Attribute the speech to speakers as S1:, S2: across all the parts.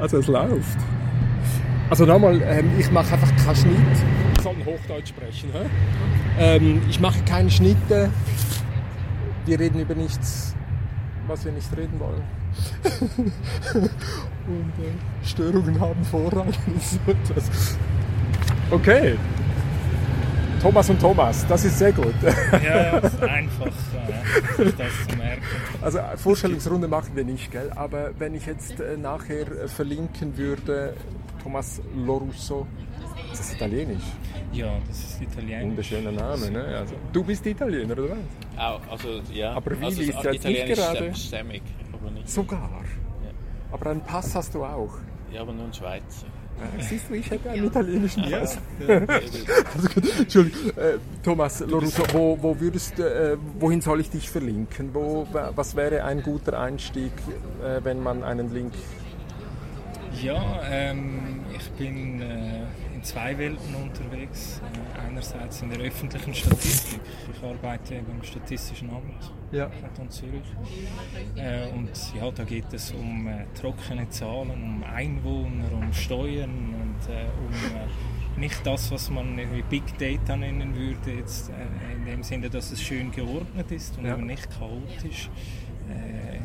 S1: Also es läuft. Also nochmal, ähm, ich mache einfach keinen Schnitt. Ich soll Hochdeutsch sprechen. Ähm, ich mache keine Schnitte. Wir reden über nichts, was wir nicht reden wollen. Und äh, Störungen haben Vorrang. Okay. Thomas und Thomas, das ist sehr gut.
S2: Ja, ja, es ist einfach, äh, sich das zu merken.
S1: Also Vorstellungsrunde machen wir nicht, gell? Aber wenn ich jetzt äh, nachher äh, verlinken würde, Thomas Lorusso, das ist italienisch.
S2: Ja, das ist italienisch.
S1: Wunderschöner Name, ne? Also, du bist Italiener, oder was?
S3: Auch, also, ja.
S1: Aber Willi
S3: also,
S1: ist ja jetzt nicht
S3: italienisch
S1: gerade-
S3: stämmig, aber nicht.
S1: Sogar. Aber einen Pass hast du auch.
S3: Ja, aber nur ein Schweizer.
S1: Siehst du, ich hätte einen italienischen Pass.
S3: Ja.
S1: Also Entschuldigung, äh, Thomas Lorusso, wo, wo würdest, äh, wohin soll ich dich verlinken? Wo, wa- was wäre ein guter Einstieg, äh, wenn man einen Link...
S2: Ja, ähm, ich bin äh, zwei Welten unterwegs. Äh, einerseits in der öffentlichen Statistik. Ich arbeite beim Statistischen Amt
S1: Ja.
S2: Kanton Zürich. Äh, und ja, da geht es um äh, trockene Zahlen, um Einwohner, um Steuern und um nicht das, was man irgendwie Big Data nennen würde, jetzt, in dem Sinne, dass es schön geordnet ist und
S1: Ja.
S2: nicht chaotisch,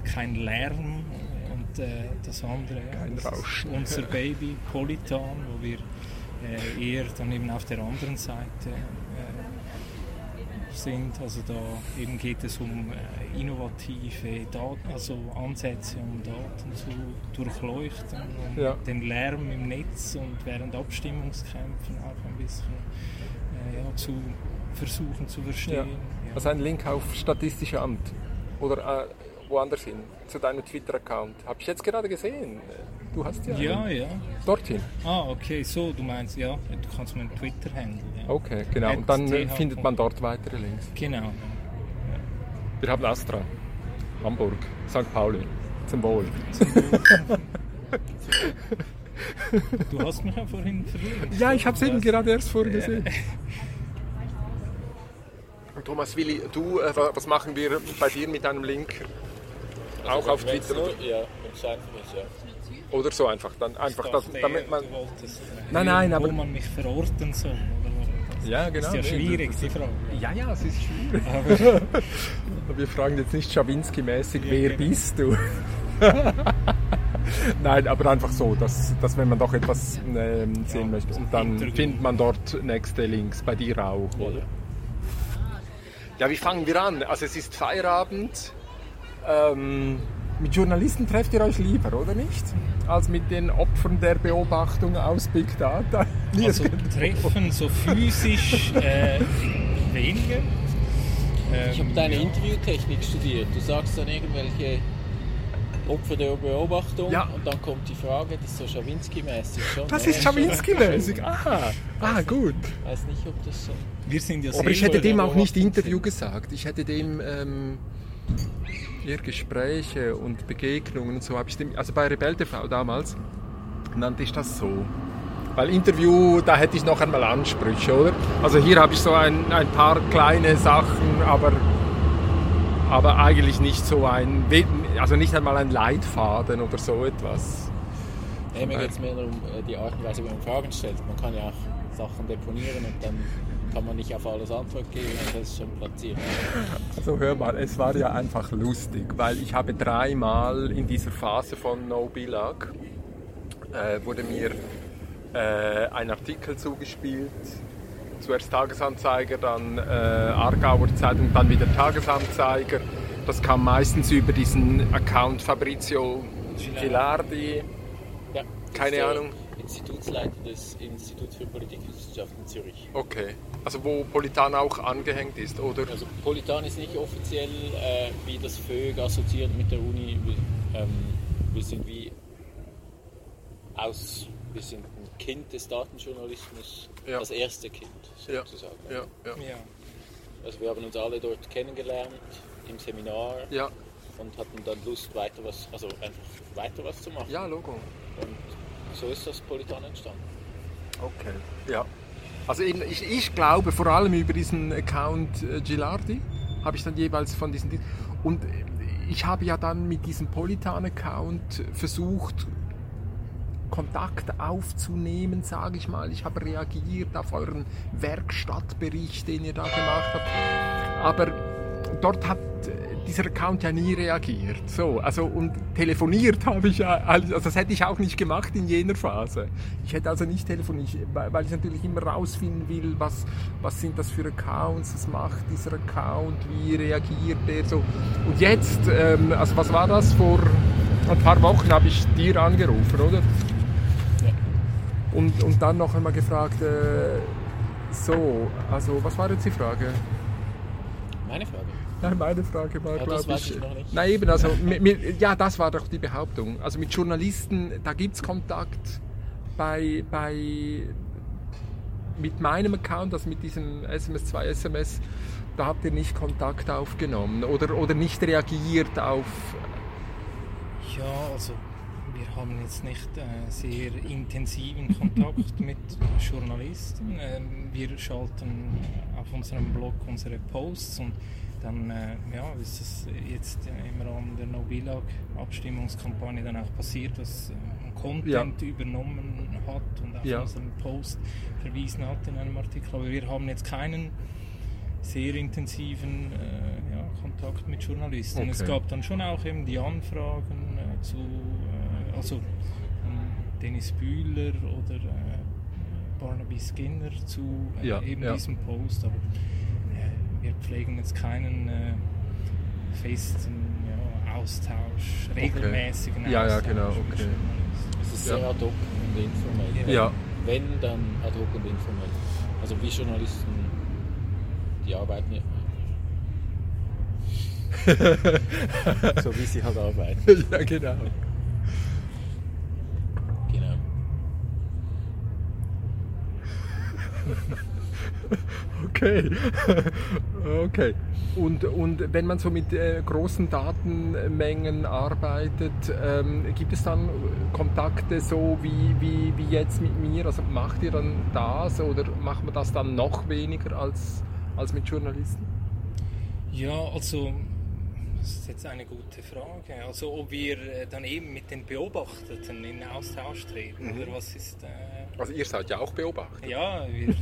S2: kein Lärm und das andere,
S1: Kein
S2: das ist
S1: Rauschen.
S2: unser Baby Polytan, wo wir äh, eher dann eben auf der anderen Seite äh, sind. Also da eben geht es um äh, innovative Daten, also Ansätze, um Daten zu durchleuchten und
S1: Ja.
S2: den Lärm im Netz und während Abstimmungskämpfen auch ein bisschen äh, ja, zu versuchen zu verstehen. Ja.
S1: Also ein Link auf Statistische Amt oder äh, woanders hin, zu deinem Twitter-Account. Habe ich jetzt gerade gesehen. Du hast ja,
S2: Ja,
S1: einen.
S2: ja.
S1: dorthin.
S2: Ah, okay, so, du meinst, ja, du kannst meinen Twitter-Handle. Ja.
S1: Okay, genau. Und dann äh,
S2: TH.
S1: findet man dort weitere Links.
S2: Genau.
S1: Wir haben Astra, Hamburg, St. Pauli, zum Wohl.
S2: Du hast mich ja vorhin verlinkt.
S1: Ja, ich habe es eben gerade erst vorher gesehen. Und Thomas Willi, du, äh, wa- was machen wir bei dir mit einem Link? Auch auf Twitter?
S3: Nur, ja, wenn es einfach ist, ja.
S1: Oder so einfach, dann einfach, das, damit man...
S2: du wolltest, äh,
S1: Nein, nein,
S2: wo
S1: aber-
S2: man mich verorten soll. Oder wo, das
S1: Ja, genau.
S2: ist ja schwierig, die Frage.
S1: Ja, ja, es ist schwierig.
S2: Aber
S1: Wir fragen jetzt nicht Schawinski-mäßig,
S2: Ja,
S1: wer
S2: genau.
S1: bist du? Nein, aber einfach so, dass, dass wenn man doch etwas ähm, sehen
S2: Ja,
S1: möchte. Und dann findet man dort nächste Links, bei dir auch, oder? Ja, wie fangen wir an? Also es ist Feierabend. Ähm, mit Journalisten trefft ihr euch lieber, oder nicht? Als mit den Opfern der Beobachtung aus Big Data.
S2: Also. Treffen so physisch äh, weniger.
S3: Ich habe
S2: Ähm,
S3: deine
S2: ja.
S3: Interviewtechnik studiert. Du sagst dann irgendwelche Opfer der Beobachtung
S1: Ja.
S3: und dann kommt die Frage, das ist so Schawinski-mäßig schon.
S1: Das
S3: ne?
S1: ist Schawinski-mäßig. Ah, ah, gut.
S3: Ich weiß nicht, ob das so...
S2: Wir sind ja
S1: Aber ich hätte dem auch nicht Interview gesagt. Ich hätte dem ähm, eher Gespräche und Begegnungen und so habe ich dem, also bei Rebell TV damals nannte ich das so. Weil Interview, da hätte ich noch einmal Ansprüche, oder? Also hier habe ich so ein, ein paar kleine Sachen, aber, aber eigentlich nicht so ein, also nicht einmal ein Leitfaden oder so etwas.
S3: Ja, mir geht es mehr darum, äh, die Art und Weise, wie man Fragen stellt. Man kann ja auch Sachen deponieren und dann kann man nicht auf alles Antwort geben, und das ist schon platziert.
S1: Also hör mal, es war ja einfach lustig, weil ich habe dreimal in dieser Phase von No Bilag äh, wurde mir äh, ein Artikel zugespielt. Zuerst Tagesanzeiger, dann äh, Aargauer Zeitung, dann wieder Tagesanzeiger. Das kam meistens über diesen Account Fabrizio Gilardi.
S3: Ja,
S1: Keine Ahnung.
S3: Institutsleiter des Instituts für Politikwissenschaft in Zürich.
S1: Okay. Also wo Politan auch angehängt ist, oder?
S3: Also Politan ist nicht offiziell äh, wie das FÖG assoziiert mit der Uni. Wir, ähm, wir sind wie aus, wir sind ein Kind des Datenjournalismus,
S1: Ja.
S3: das erste Kind
S1: Ja.
S3: sozusagen.
S1: Ja, ja.
S2: Ja.
S3: Also wir haben uns alle dort kennengelernt im Seminar
S1: Ja,
S3: und hatten dann Lust weiter was, also einfach weiter was zu machen.
S1: ja, Logo.
S3: Und so ist das Politan entstanden.
S1: Okay, ja. Also eben, ich, ich glaube vor allem über diesen Account äh, Gilardi habe ich dann jeweils von diesen und äh, ich habe ja dann mit diesem Politan-Account versucht Kontakt aufzunehmen, sage ich mal. Ich habe reagiert auf euren Werkstattbericht, den ihr da gemacht habt. Aber dort hat dieser Account ja nie reagiert. So, also und telefoniert habe ich ja, also das hätte ich auch nicht gemacht in jener Phase. Ich hätte also nicht telefoniert, weil ich natürlich immer rausfinden will, was, was sind das für Accounts, was macht dieser Account, wie reagiert der so. Und jetzt, ähm, also was war das vor ein paar Wochen habe ich dir angerufen, oder? Ja. Und, und dann noch einmal gefragt, äh, so, also was war jetzt die Frage?
S3: Meine Frage.
S1: Nein, meine Frage war,
S3: Ja,
S1: glaube ich. Nein, eben, also, mit, mit, ja, das war doch die Behauptung. Also mit Journalisten, da gibt es Kontakt bei, bei, mit meinem Account, also mit diesem SMS2 SMS, da habt ihr nicht Kontakt aufgenommen oder, oder nicht reagiert auf.
S2: Ja, also wir haben jetzt nicht äh, sehr intensiven Kontakt mit Journalisten. Ähm, wir schalten auf unserem Blog unsere Posts und dann äh, ja, ist es jetzt äh, im Rahmen der No-Billag-Abstimmungskampagne dann auch passiert, dass äh, ein Content übernommen hat und auf
S1: Ja.
S2: unseren Post verwiesen hat in einem Artikel. Aber wir haben jetzt keinen sehr intensiven äh, ja, Kontakt mit Journalisten. Es
S1: Okay.
S2: gab dann schon auch eben die Anfragen äh, zu, äh, also Dennis Bühler oder äh, Barnaby Skinner zu
S1: Ja,
S2: eben
S1: ja.
S2: diesem Post, aber wir pflegen jetzt keinen äh, festen ja, Austausch, regelmäßigen
S1: Ja, ja,
S2: Austausch
S1: genau,
S2: mit
S1: okay.
S2: Journalisten.
S3: Es ist
S1: Ja.
S3: sehr ad hoc und informell. Wenn,
S1: Ja.
S3: wenn, dann ad hoc und informell. Also wie Journalisten, die arbeiten ja. so wie sie halt arbeiten.
S1: ja, genau.
S3: Genau.
S1: Okay. okay. Und, und wenn man so mit äh, großen Datenmengen arbeitet, ähm, gibt es dann Kontakte so wie, wie, wie jetzt mit mir? Also macht ihr dann das oder macht man das dann noch weniger als, als mit Journalisten?
S2: Ja, also das ist jetzt eine gute Frage. Also ob wir äh, dann eben mit den Beobachteten in Austausch treten
S1: Mhm.
S2: oder was ist... Äh,
S1: Also ihr seid ja auch Beobachter.
S2: ja, wir,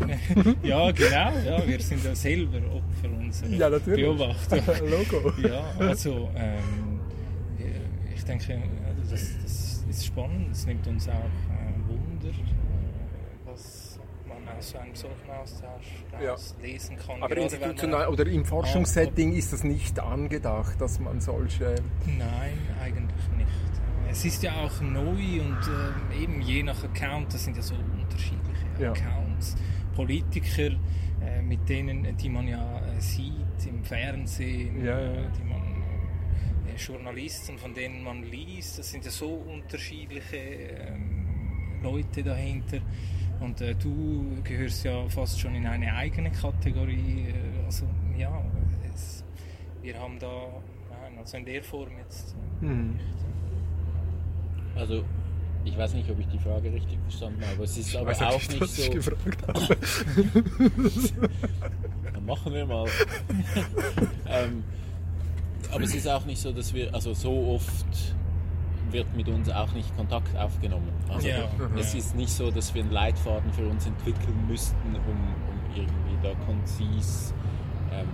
S2: ja, genau. Ja, wir sind ja selber Opfer unserer
S1: Ja, natürlich.
S2: Beobachter.
S1: Logo.
S2: Ja, also ähm, ich denke, also das, das ist spannend. Es nimmt uns auch äh, Wunder, was man aus einem solchen Austausch
S1: Ja.
S2: lesen kann.
S1: Aber
S2: er-
S1: institutional oder im Forschungssetting ist das nicht angedacht, dass man solche.
S2: Nein. Es ist ja auch neu und ähm, eben je nach Account, das sind ja so unterschiedliche
S1: Ja.
S2: Accounts. Politiker, äh, mit denen, die man ja äh, sieht im Fernsehen,
S1: Ja, ja.
S2: Äh, die man, äh, Journalisten, von denen man liest, das sind ja so unterschiedliche ähm, Leute dahinter. Und äh, du gehörst ja fast schon in eine eigene Kategorie. Äh, also ja, es, wir haben da, nein, also in der Form jetzt äh,
S1: Hm.
S2: nicht.
S3: Also ich weiß nicht, ob ich die Frage richtig verstanden habe, aber es ist aber
S1: Weiß
S3: auch
S1: nicht,
S3: nicht
S1: was ich
S3: so.
S1: gefragt habe.
S3: Dann machen wir mal. ähm, aber es ist auch nicht so, dass wir, also so oft wird mit uns auch nicht Kontakt aufgenommen. Also
S2: Ja.
S3: es ist nicht so, dass wir einen Leitfaden für uns entwickeln müssten, um, um irgendwie da konzis ähm,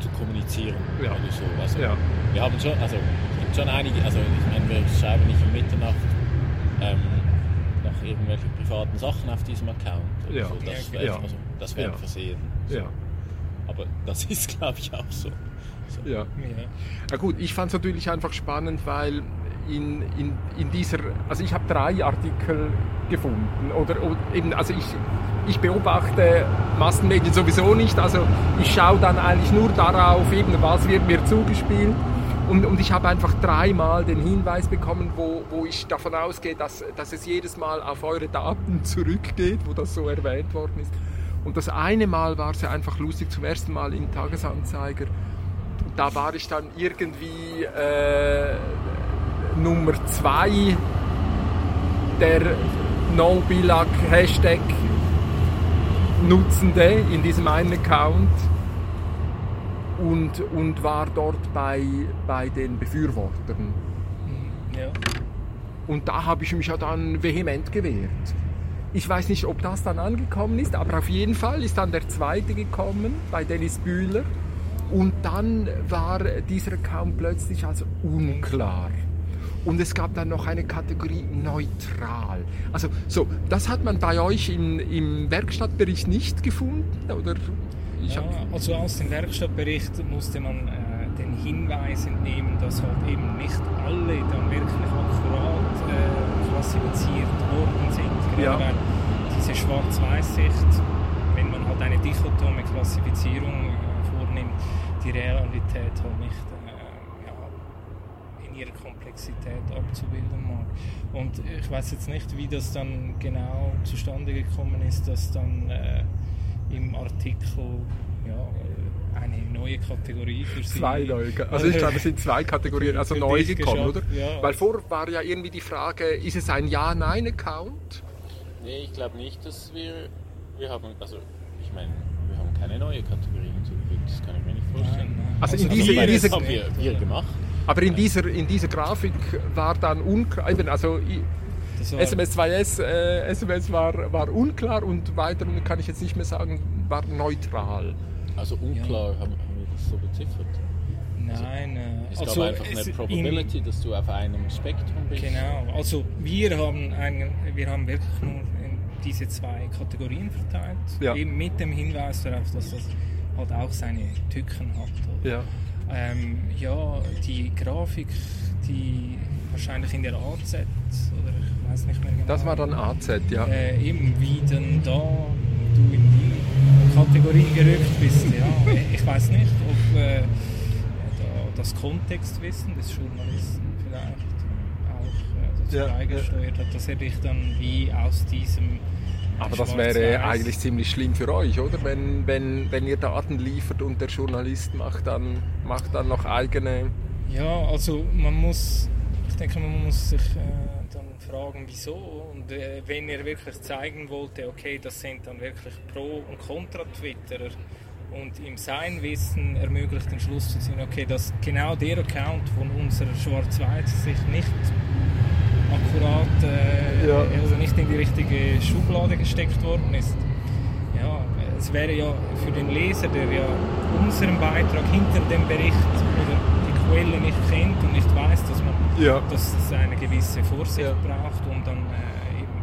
S3: zu kommunizieren
S1: Ja.
S3: oder so. Also
S1: Ja.
S3: wir haben schon, also schon einige, also ich meine, wir schreiben nicht um Mitternacht ähm, noch irgendwelche privaten Sachen auf diesem Account.
S1: Ja.
S3: So. Das
S2: Ja,
S3: wäre
S1: ja.
S3: also, das wäre
S1: Ja.
S3: versehen.
S1: Ja.
S3: Aber das ist, glaube ich, auch so. so.
S1: Ja.
S2: Ja.
S1: Ja gut, ich fand es natürlich einfach spannend, weil in, in, in dieser, also ich habe drei Artikel gefunden oder, oder eben, also ich, ich beobachte Massenmedien sowieso nicht, also ich schaue dann eigentlich nur darauf, eben was wird mir zugespielt und, und ich habe einfach dreimal den Hinweis bekommen, wo, wo ich davon ausgehe, dass, dass es jedes Mal auf eure Daten zurückgeht, wo das so erwähnt worden ist. Und das eine Mal war es ja einfach lustig, zum ersten Mal im Tagesanzeiger da war ich dann irgendwie äh, Nummer zwei der No-Bilag-Hashtag Nutzende in diesem einen Account und, und war dort bei, bei den Befürwortern.
S2: Ja.
S1: Und da habe ich mich ja dann vehement gewehrt. Ich weiß nicht, ob das dann angekommen ist, aber auf jeden Fall ist dann der zweite gekommen bei Dennis Bühler. Und dann war dieser Account plötzlich also unklar. Und es gab dann noch eine Kategorie neutral. Also so, das hat man bei euch in, im Werkstattbericht nicht gefunden, oder?
S2: Ja, also aus dem Werkstattbericht musste man äh, den Hinweis entnehmen, dass halt eben nicht alle dann wirklich akkurat äh, klassifiziert worden sind. Gerade ja. weil diese Schwarz-Weiß-Sicht, wenn man halt eine dichotome Klassifizierung äh, vornimmt, die Realität halt nicht äh, ja, in ihrer Komplexität abzubilden mag. Und ich weiß jetzt nicht, wie das dann genau zustande gekommen ist, dass dann äh, im Artikel ja, eine neue Kategorie für Sie.
S1: Zwei neue. Also ich glaube, es sind zwei Kategorien, also neu gekommen, oder? Ja. Weil vor war ja irgendwie die Frage, ist es ein Ja-Nein-Account?
S3: Nee, ich glaube nicht, dass wir, wir haben, also ich meine, wir haben keine neue Kategorie hinzugefügt, das kann ich mir nicht vorstellen.
S1: Also, also in diese, in diese,
S3: haben wir, wir gemacht.
S1: Aber in dieser, in dieser Grafik war dann unklar, also SMS 2S, äh, SMS war, war unklar und weiter kann ich jetzt nicht mehr sagen, war neutral.
S3: Also unklar, ja. haben, haben wir das so beziffert?
S2: Nein,
S3: also, es also, gab einfach eine Probability, dass du auf einem Spektrum bist.
S2: Genau, also wir haben, einen, wir haben wirklich nur diese zwei Kategorien verteilt, ja. eben mit dem Hinweis darauf, dass das halt auch seine Tücken hat.
S1: Ja.
S2: Ähm, ja, die Grafik, die wahrscheinlich in der AZ, oder ich weiß nicht mehr genau.
S1: Das war dann AZ, ja.
S2: Äh, eben wie denn da du in die Kategorie gerückt bist. Ja, ich weiß nicht, ob äh, das Kontextwissen des Journalisten vielleicht auch äh, dazu ja, beigesteuert hat, dass er dich dann wie aus diesem
S1: aber das wäre eigentlich ziemlich schlimm für euch, oder? Wenn, wenn, wenn ihr Daten liefert und der Journalist macht dann, macht dann noch eigene.
S2: Ja, also man muss, ich denke, man muss sich äh, fragen, wieso. Und äh, wenn er wirklich zeigen wollte, okay, das sind dann wirklich Pro- und Contra-Twitterer und ihm sein Wissen ermöglicht, den Schluss zu ziehen, okay, dass genau der Account von unserer Schwarz-Weiß sich nicht akkurat, äh, ja. also nicht in die richtige Schublade gesteckt worden ist. Ja, es wäre ja für den Leser, der ja unseren Beitrag hinter dem Bericht oder die Quelle nicht kennt und nicht weiß, dass man ja. dass es eine gewisse Vorsicht ja. braucht, um dann äh, eben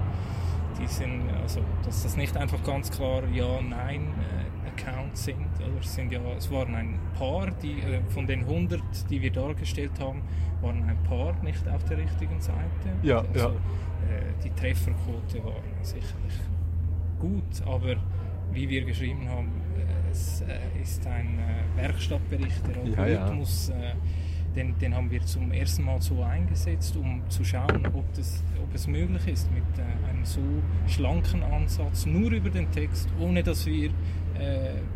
S2: diesen, also dass das nicht einfach ganz klar Ja, Nein äh, Accounts sind. Oder es, sind ja, es waren ein paar, die, äh, von den 100, die wir dargestellt haben, waren ein paar nicht auf der richtigen Seite.
S1: Ja,
S2: also,
S1: ja.
S2: Äh, die Trefferquote war sicherlich gut, aber wie wir geschrieben haben, äh, es äh, ist ein äh, Werkstattbericht, der Algorithmus
S1: ja, ja
S2: den, den haben wir zum ersten Mal so eingesetzt, um zu schauen, ob, das, ob es möglich ist mit äh, einem so schlanken Ansatz, nur über den Text, ohne dass wir äh,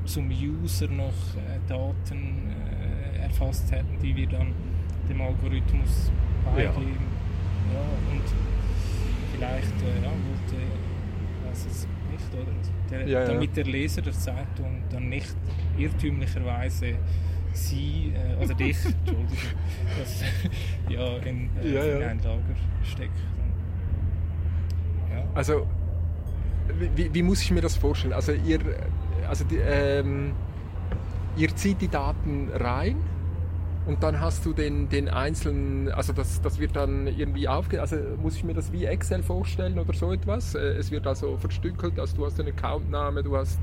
S2: zum User noch äh, Daten äh, erfasst hätten, die wir dann dem Algorithmus beigeben. Ja. ja und vielleicht äh, ja, wollte, weiß es nicht, oder? Der, ja, damit der Leser der Zeitung dann nicht irrtümlicherweise sie, äh, oder dich, Entschuldigung, das, ja, in, äh, ja, ja. in ein Lager steckt.
S1: Ja. Also, wie, wie, muss ich mir das vorstellen? Also, ihr, also die, ähm, ihr zieht die Daten rein und dann hast du den, den einzelnen, also das, das wird dann irgendwie aufge... Also muss ich mir das wie Excel vorstellen oder so etwas? Äh, es wird also verstückelt, also du hast den Accountname, du hast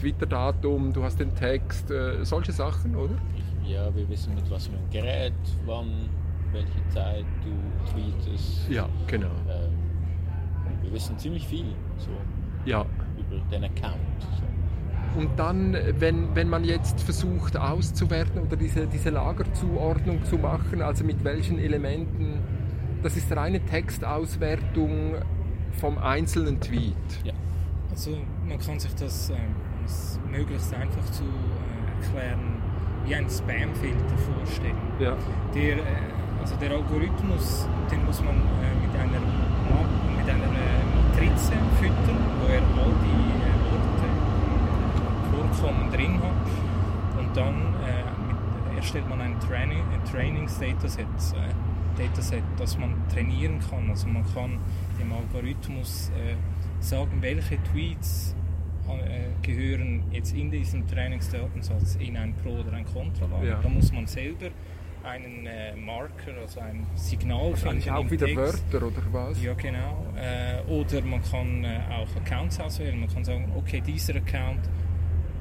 S1: Twitter-Datum, du hast den Text, äh, solche Sachen, oder?
S3: Ja, wir wissen mit was für einem Gerät, wann, welche Zeit du tweetest.
S1: Ja, genau. Ähm,
S3: wir wissen ziemlich viel so,
S1: ja.
S3: über den Account. So.
S1: Und dann, wenn, wenn man jetzt versucht auszuwerten oder diese, diese Lagerzuordnung zu machen, also mit welchen Elementen, das ist reine Textauswertung vom einzelnen Tweet.
S2: Ja. Also man kann sich das ähm, möglichst einfach zu äh, erklären, wie ein Spamfilter vorstellen.
S1: Ja.
S2: Der, äh, also der Algorithmus, den muss man äh, mit einer, mit einer äh, Matrize füttern, wo er all die Vorkommen drin hat. Und dann äh, mit, erstellt man ein, Training, ein Trainingsdataset. Dataset, das man trainieren kann. Also man kann dem Algorithmus äh, sagen, welche Tweets äh, gehören jetzt in diesem Trainingsdatensatz in ein Pro- oder ein Kontralager. Ja. Da muss man selber einen äh, Marker, also ein Signal
S1: also finden. auch wieder Text. Wörter oder was?
S2: Ja, genau. Äh, oder man kann äh, auch Accounts auswählen. Man kann sagen, okay, dieser Account,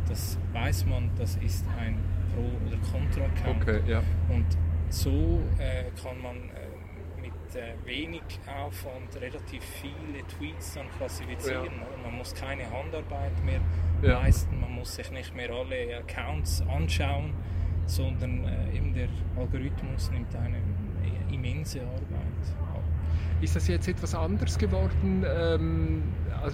S2: das weiß man, das ist ein Pro- oder Kontra-Account.
S1: Okay, ja.
S2: Und so äh, kann man äh, mit äh, wenig Aufwand relativ viele Tweets dann klassifizieren. Ja. Man muss keine Handarbeit mehr ja. leisten, man muss sich nicht mehr alle Accounts anschauen sondern äh, eben der Algorithmus nimmt eine immense Arbeit.
S1: Ist das jetzt etwas anders geworden, ähm,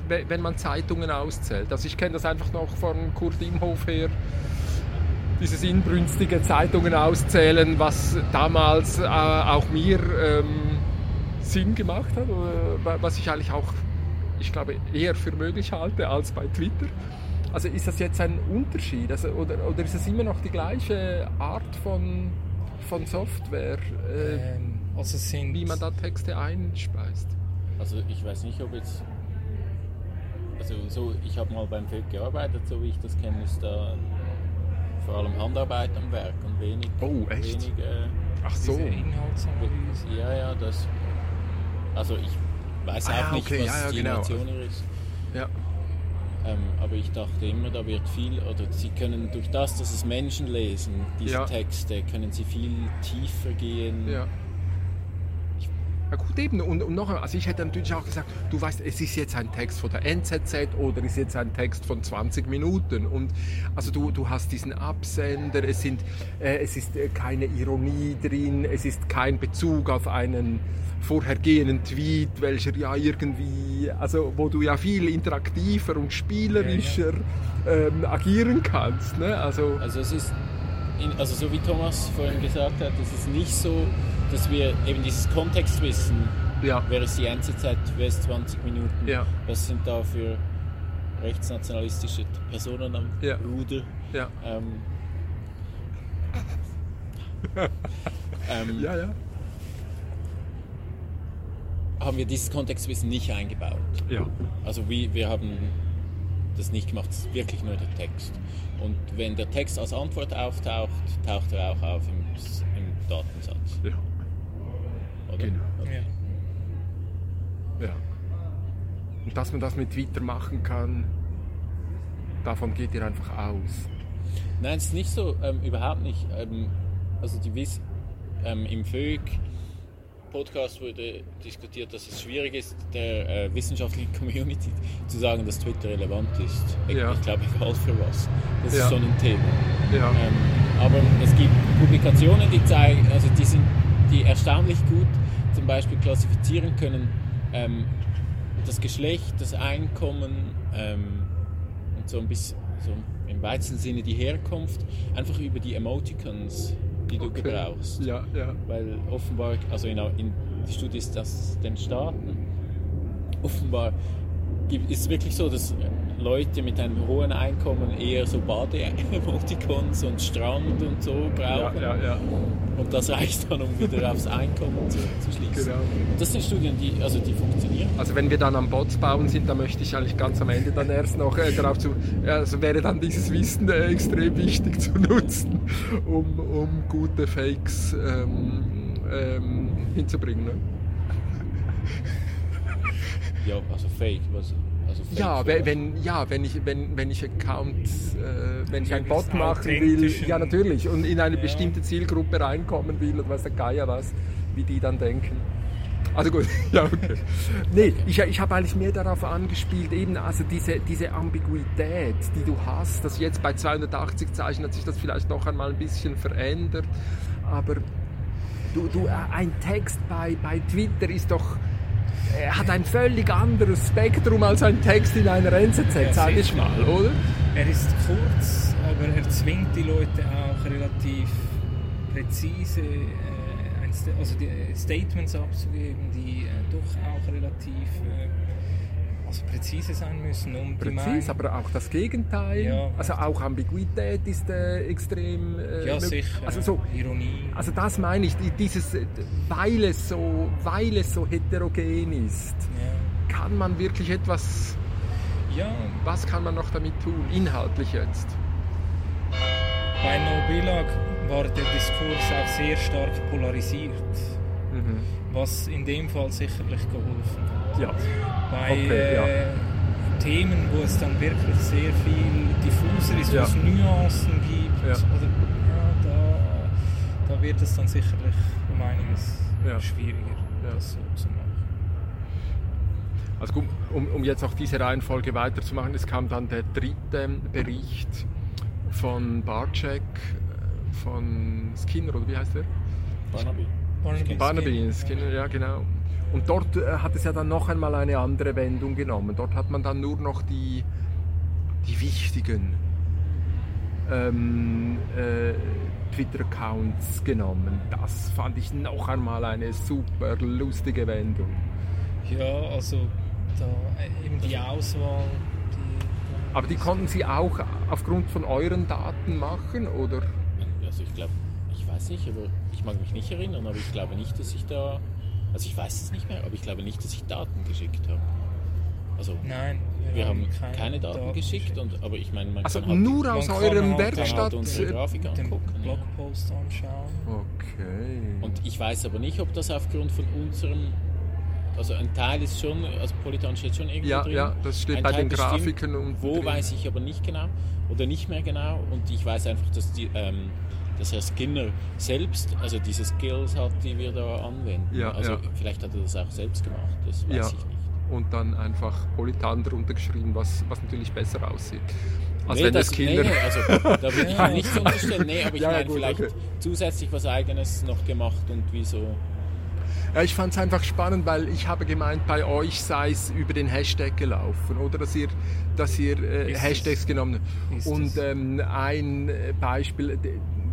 S1: wenn man Zeitungen auszählt? Also ich kenne das einfach noch von Kurt Imhof her, dieses inbrünstige Zeitungen auszählen, was damals äh, auch mir ähm, Sinn gemacht hat, was ich eigentlich auch, ich glaube, eher für möglich halte als bei Twitter. Also ist das jetzt ein Unterschied also, oder, oder ist es immer noch die gleiche Art von, von Software, äh, ähm, also wie man da Texte einspeist?
S3: Also ich weiß nicht, ob jetzt... Also so, ich habe mal beim Feld gearbeitet, so wie ich das kenne, ist da vor allem Handarbeit am Werk und wenig...
S1: Oh, echt?
S3: Wenig, äh,
S1: Ach so.
S2: Inhaltsanalyse.
S3: Ja, ja, das... Also ich weiß ah, auch nicht, okay. was ja, ja, die genau. Nation ist.
S1: Ja.
S3: Ähm, aber ich dachte immer, da wird viel, oder sie können durch das, dass es Menschen lesen, diese ja. Texte, können sie viel tiefer gehen.
S1: Ja. Ja gut, eben. Und, und noch einmal, also ich hätte natürlich auch gesagt, du weißt, es ist jetzt ein Text von der NZZ oder ist jetzt ein Text von 20 Minuten. Und also du, du hast diesen Absender, es, sind, äh, es ist äh, keine Ironie drin, es ist kein Bezug auf einen vorhergehenden Tweet, welcher ja irgendwie, also wo du ja viel interaktiver und spielerischer ja, ja. Ähm, agieren kannst. Ne? Also,
S3: also es ist, also so wie Thomas vorhin gesagt hat, es ist nicht so, dass wir eben dieses Kontextwissen, ja. wäre es die NZZ, wäre es 20 Minuten,
S1: ja.
S3: was sind da für rechtsnationalistische Personen am
S1: ja.
S3: Ruder?
S1: Ja.
S3: Ähm,
S1: ähm, ja, ja.
S3: Haben wir dieses Kontextwissen nicht eingebaut.
S1: Ja.
S3: Also wie, wir haben das nicht gemacht, es ist wirklich nur der Text. Und wenn der Text als Antwort auftaucht, taucht er auch auf im, im Datensatz.
S1: Ja.
S3: Oder?
S1: Genau.
S2: Ja.
S1: ja. Und dass man das mit Twitter machen kann, davon geht ihr einfach aus.
S3: Nein, es ist nicht so, ähm, überhaupt nicht. Ähm, also die Wiss ähm, im VÖG Podcast wurde diskutiert, dass es schwierig ist, der äh, wissenschaftlichen Community zu sagen, dass Twitter relevant ist. Ich,
S1: ja.
S3: ich glaube, egal für was. Das
S1: ja.
S3: ist schon ein Thema.
S1: Ja.
S3: Ähm, aber es gibt Publikationen, die zeigen, also die sind, die erstaunlich gut zum Beispiel klassifizieren können, ähm, das Geschlecht, das Einkommen ähm, und so ein bisschen so im weitesten Sinne die Herkunft, einfach über die Emoticons die du okay. gebrauchst.
S1: Ja, ja.
S3: Weil offenbar, also in, in die Studie ist das den Staaten, offenbar ist es wirklich so, dass Leute mit einem hohen Einkommen eher so Bade-Emoticons und Strand und so brauchen.
S1: Ja, ja, ja.
S3: Und das reicht dann, um wieder aufs Einkommen zu, zu schließen.
S1: Genau.
S3: Und das sind Studien, die, also die funktionieren.
S1: Also wenn wir dann am Bots bauen sind, dann möchte ich eigentlich ganz am Ende dann erst noch äh, darauf zu, also wäre dann dieses Wissen äh, extrem wichtig zu nutzen, um, um gute Fakes ähm, ähm, hinzubringen. Ne?
S3: Ja, also Fake, was? Also
S1: ja, wenn, ja, wenn ich, wenn, wenn ich Account, äh, wenn ich einen Bot machen will, ja natürlich, und in eine ja. bestimmte Zielgruppe reinkommen will und weiß der Geier was, wie die dann denken. Also gut, ja, okay. Nee, ich, ich habe eigentlich mehr darauf angespielt, eben also diese, diese Ambiguität, die du hast, dass jetzt bei 280 Zeichen hat sich das vielleicht noch einmal ein bisschen verändert, aber du, du, äh, ein Text bei, bei Twitter ist doch er hat ein völlig anderes Spektrum als ein Text in einer NZZ, ja, sage ich mal, oder?
S2: Er ist kurz, aber er zwingt die Leute auch relativ präzise äh, also die Statements abzugeben, die äh, doch auch relativ äh, also präzise sein müssen, um
S1: Präzis, aber auch das Gegenteil.
S2: Ja,
S1: also auch Ambiguität ist äh, extrem. Äh,
S2: ja sicher.
S1: Also so,
S2: Ironie.
S1: Also das meine ich, die- dieses, äh, weil es so, weil es so heterogen ist,
S2: ja.
S1: kann man wirklich etwas,
S2: ja,
S1: was kann man noch damit tun, inhaltlich jetzt?
S2: bei No Billag war der Diskurs auch sehr stark polarisiert,
S1: Mhm.
S2: was in dem Fall sicherlich geholfen hat.
S1: Ja,
S2: Bei
S1: Okay, ja.
S2: äh, Themen, wo es dann wirklich sehr viel diffuser ist,
S1: Ja.
S2: wo es Nuancen gibt,
S1: Ja.
S2: oder, ja, da, da wird es dann sicherlich um einiges
S1: Ja.
S2: schwieriger,
S1: Ja.
S2: das so zu machen.
S1: also gut, um, um jetzt auch diese Reihenfolge weiterzumachen, es kam dann der dritte Bericht von Barczek, äh, von Skinner, oder wie heißt der?
S3: Barnaby.
S2: Barnaby
S1: Barnaby,
S2: Skinner,
S1: ja genau. Und dort äh, hat es ja dann noch einmal eine andere Wendung genommen. Dort hat man dann nur noch die, die wichtigen ähm, äh, Twitter-Accounts genommen. Das fand ich noch einmal eine super lustige Wendung.
S2: Ja, also da äh, eben die Auswahl, die,
S1: Aber die konnten Sie auch aufgrund von euren Daten machen, oder?
S3: Also ich glaube, ich weiß nicht, aber ich mag mich nicht erinnern, aber ich glaube nicht, dass ich da, also ich weiß es nicht mehr, aber ich glaube nicht, dass ich Daten geschickt habe. Also
S2: Nein,
S3: wir haben keine, Daten, geschickt,
S2: geschickt.
S3: und, aber ich meine, man
S1: Also
S3: kann halt
S1: nur aus eurem
S2: halt dann
S1: Werkstatt.
S3: unsere
S1: äh,
S3: Grafik
S2: den
S3: angucken. Ja.
S2: Blogpost anschauen.
S1: Okay.
S3: Und ich weiß aber nicht, ob das aufgrund von unserem, also ein Teil ist schon, also Polyton steht schon irgendwo
S1: Ja,
S3: drin.
S1: ja, das steht
S3: Ein
S1: bei
S3: Teil
S1: den Grafiken und
S3: Wo
S1: drin.
S3: weiß ich aber nicht genau oder nicht mehr genau. Und ich weiß einfach, dass, die, ähm, dass Herr Skinner selbst, also diese Skills hat, die wir da anwenden.
S1: Ja,
S3: also
S1: ja.
S3: vielleicht hat er das auch selbst gemacht, das weiß
S1: Ja.
S3: ich nicht.
S1: und dann einfach Polytan drunter geschrieben, was, was natürlich besser aussieht. Als
S3: nee,
S1: wenn
S3: das,
S1: das Kinder.
S3: nee, also da würde ich
S2: Ja.
S3: nichts unterstellen. Nee, aber ich meine
S1: gut,
S3: vielleicht
S1: okay.
S3: zusätzlich was Eigenes noch gemacht und wieso.
S1: Ja, ich fand es einfach spannend, weil ich habe gemeint, bei euch sei es über den Hashtag gelaufen, oder? Dass ihr, dass ihr äh,
S2: Ist es.
S1: Hashtags genommen habt. Und ähm, ein äh, Beispiel,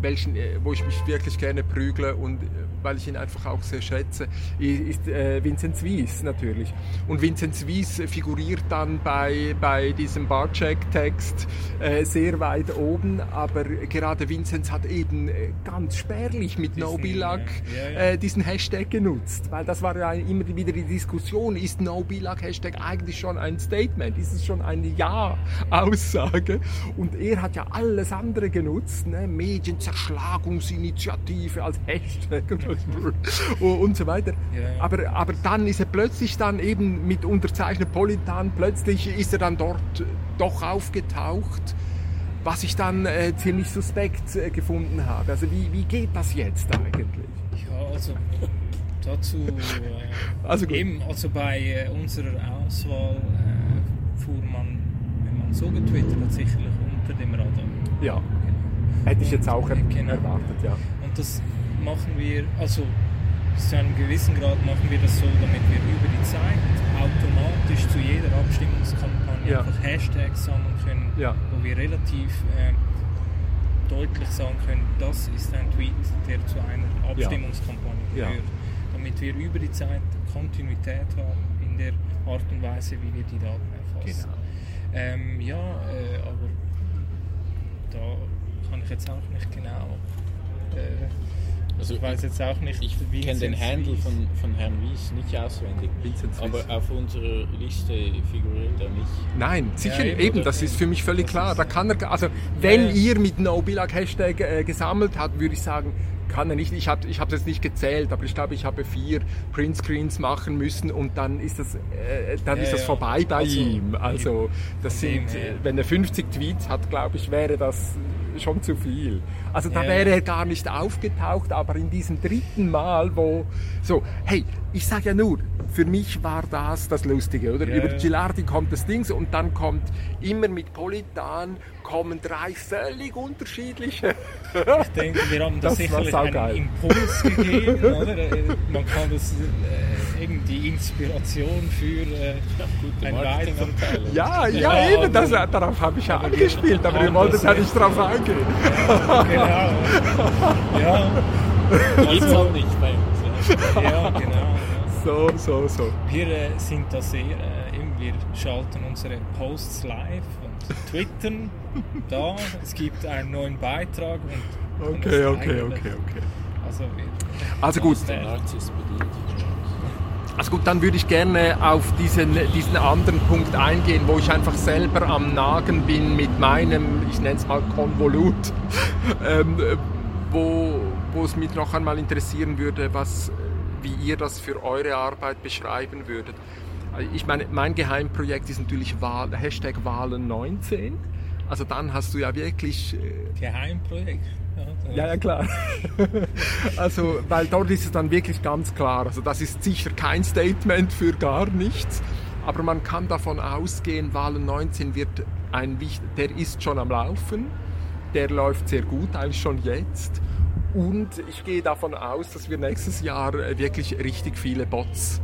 S1: welchen, äh, wo ich mich wirklich gerne prügle und äh, weil ich ihn einfach auch sehr schätze, i- ist äh, Vinzenz Wies natürlich. Und Vinzenz Wies figuriert dann bei, bei diesem Barcheck-Text äh, sehr weit oben, aber gerade Vinzenz hat eben äh, ganz spärlich mit
S2: Diesen,
S1: No Billag
S2: äh, ja, ja.
S1: äh, diesen Hashtag genutzt, weil das war ja immer wieder die Diskussion, ist No Billag Hashtag eigentlich schon ein Statement, ist es schon eine Ja-Aussage und er hat ja alles andere genutzt, ne? Medienzerschlagungsinitiative als Hashtag und, und so weiter.
S2: Ja.
S1: Aber, aber dann ist er plötzlich dann eben mit unterzeichnet Politan, plötzlich ist er dann dort doch aufgetaucht, was ich dann äh, ziemlich suspekt äh, gefunden habe. Also wie, wie geht das jetzt eigentlich?
S2: Ja, also dazu äh,
S1: Also gut.
S2: eben, also bei äh, unserer Auswahl äh, fuhr man, wenn man so getwittert hat, sicherlich unter dem Radar.
S1: Ja, hätte ich jetzt auch
S2: Genau.
S1: erwartet, ja.
S2: Und das machen wir, also zu einem gewissen Grad machen wir das so, damit wir über die Zeit automatisch zu jeder Abstimmungskampagne
S1: Ja.
S2: einfach Hashtags sammeln können,
S1: Ja.
S2: wo wir relativ äh, deutlich sagen können, das ist ein Tweet, der zu einer Abstimmungskampagne
S1: Ja.
S2: gehört. Damit wir über die Zeit Kontinuität haben in der Art und Weise, wie wir die Daten erfassen.
S1: Genau.
S2: Ähm, ja, äh, aber da kann ich jetzt auch nicht genau. Äh,
S3: Also
S2: ich weiß jetzt auch nicht,
S3: Ich
S2: wie
S3: kenne den
S2: ist.
S3: von, von Herrn Wies nicht auswendig.
S1: Vincent Swiss.
S3: Aber auf unserer Liste figuriert er nicht.
S1: Nein, sicher
S2: Ja, eben,
S1: eben, das ist für mich völlig klar. Da kann er, also wenn
S2: Ja.
S1: ihr mit No Billag Hashtag äh, gesammelt habt, würde ich sagen, kann er nicht. Ich habe ich hab jetzt nicht gezählt, aber ich glaube, ich habe vier Printscreens machen müssen und dann ist das, äh, dann
S2: Ja,
S1: ist das
S2: ja.
S1: vorbei bei
S2: Also,
S1: ihm. Also das sind, äh, wenn er 50 Tweets hat, glaube ich, wäre das schon zu viel. Also da
S2: Ja.
S1: wäre er gar nicht aufgetaucht, aber in diesem dritten Mal, wo so, hey, ich sage ja nur, für mich war das das Lustige, oder?
S2: Ja,
S1: Über. Gilardi kommt das Ding und dann kommt immer mit Polytan kommen drei völlig unterschiedliche.
S2: Ich denke, wir haben da
S1: Das
S2: sicherlich einen Impuls gegeben. oder? Äh, Man kann das äh, irgendwie Inspiration für äh,
S3: Gute
S2: ein weiteres.
S1: Ja, ja,
S2: Ja,
S1: eben, das,
S2: aber-
S1: darauf habe ich ja angespielt, aber ihr wolltet ja nicht drauf eingehen.
S2: Genau. Ja,
S3: Gibt's halt nicht bei uns. Ja.
S2: ja, genau. Ja.
S1: So, so, so.
S2: Wir äh, sind da sehr, äh, eben, wir schalten unsere Posts live twittern da. Es gibt einen neuen Beitrag und
S1: Okay, okay, okay, okay.
S2: Also,
S1: Also gut, also gut, dann würde ich gerne auf diesen, diesen anderen Punkt eingehen, wo ich einfach selber am Nagen bin mit meinem, ich nenne es mal Konvolut, ähm, äh, wo, wo es mich noch einmal interessieren würde, was, wie ihr das für eure Arbeit beschreiben würdet. Ich meine, mein Geheimprojekt ist natürlich Wahl, Hashtag Wahlen 19. Also dann hast du ja wirklich äh,
S2: Geheimprojekt. Ja,
S1: ja, klar. also, weil dort ist es dann wirklich ganz klar. Also, das ist sicher kein Statement für gar nichts. Aber man kann davon ausgehen, Wahlen 19 wird ein, wicht- der ist schon am Laufen. Der läuft sehr gut, eigentlich schon jetzt. Und ich gehe davon aus, dass wir nächstes Jahr äh, wirklich richtig viele Bots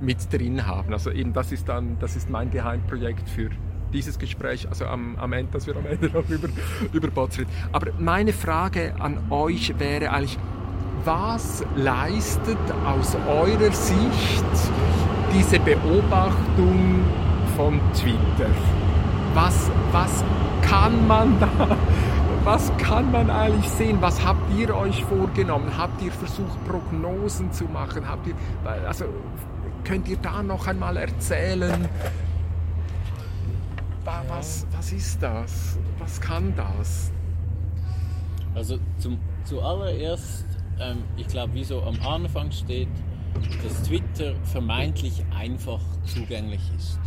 S1: mit drin haben. Also eben das ist dann, das ist mein Geheimprojekt für dieses Gespräch, also am, am Ende, dass wir am Ende noch über, über Bots reden. Aber meine Frage an euch wäre eigentlich, was leistet aus eurer Sicht diese Beobachtung von Twitter? Was, was kann man da, was kann man eigentlich sehen? Was habt ihr euch vorgenommen? Habt ihr versucht, Prognosen zu machen? Habt ihr, also, könnt ihr da noch einmal erzählen? Wa- Was, was ist das? Was kann das?
S3: Also zum, zuallererst, ähm, ich glaube, wie so am Anfang steht, dass Twitter vermeintlich einfach zugänglich ist.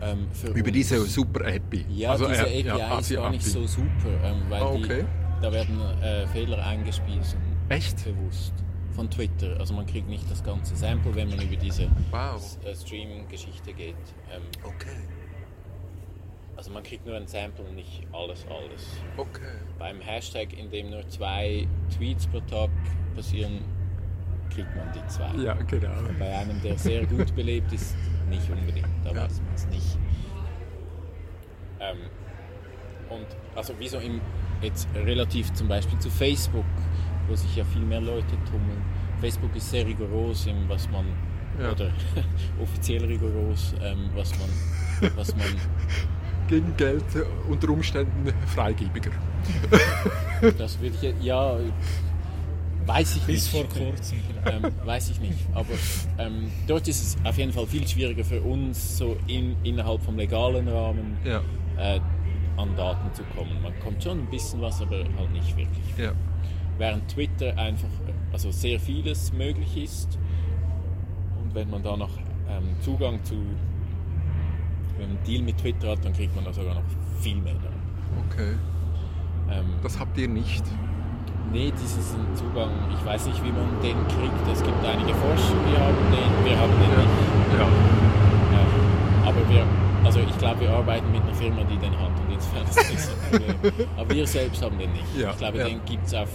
S3: Ähm, für
S1: Über
S3: uns.
S1: diese super API.
S3: Ja,
S1: Also,
S3: diese
S1: äh,
S3: API
S1: ja,
S3: ist gar nicht so super, ähm, weil
S1: Ah, okay.
S3: die, da werden äh, Fehler eingespielt.
S1: Echt?
S3: Bewusst. Von Twitter. Also man kriegt nicht das ganze Sample, wenn man über diese
S1: Wow.
S3: äh, Streaming-Geschichte geht. Ähm,
S1: Okay,
S3: also man kriegt nur ein Sample, nicht alles, alles.
S1: okay.
S3: Beim Hashtag, in dem nur zwei Tweets pro Tag passieren, kriegt man die zwei.
S1: Ja, genau.
S3: Bei einem, der sehr gut belebt ist, nicht unbedingt. Da
S1: Ja.
S3: weiß man es nicht. Ähm, und also wieso im, jetzt relativ zum Beispiel zu Facebook, wo sich ja viel mehr Leute tummeln. Facebook ist sehr rigoros im, was man
S1: Ja.
S3: oder offiziell rigoros, ähm, was man, was man
S1: Gegen Geld unter Umständen freigebiger.
S3: Das würde ich ja, weiß ich
S2: Bis
S3: nicht.
S2: vor kurzem
S3: ähm, weiß ich nicht. Aber ähm, dort ist es auf jeden Fall viel schwieriger für uns, so in, innerhalb vom legalen Rahmen
S1: Ja,
S3: äh, an Daten zu kommen. Man kommt schon ein bisschen was, aber halt nicht wirklich.
S1: ja.
S3: Während Twitter einfach also sehr vieles möglich ist und wenn man da noch ähm, Zugang zu einen Deal mit Twitter hat, dann kriegt man da sogar noch viel mehr. Dann.
S1: Okay.
S3: Ähm,
S1: Das habt ihr nicht.
S3: Nee, diesen Zugang, ich weiß nicht, wie man den kriegt. Es gibt einige Forscher, die haben den, wir haben den nicht.
S1: Ja.
S3: Ja. Aber wir, also ich glaube, wir arbeiten mit einer Firma, die den hat und ein Problem. Aber wir selbst haben den nicht.
S1: Ja,
S3: Ich glaube,
S1: ja.
S3: den gibt es auf,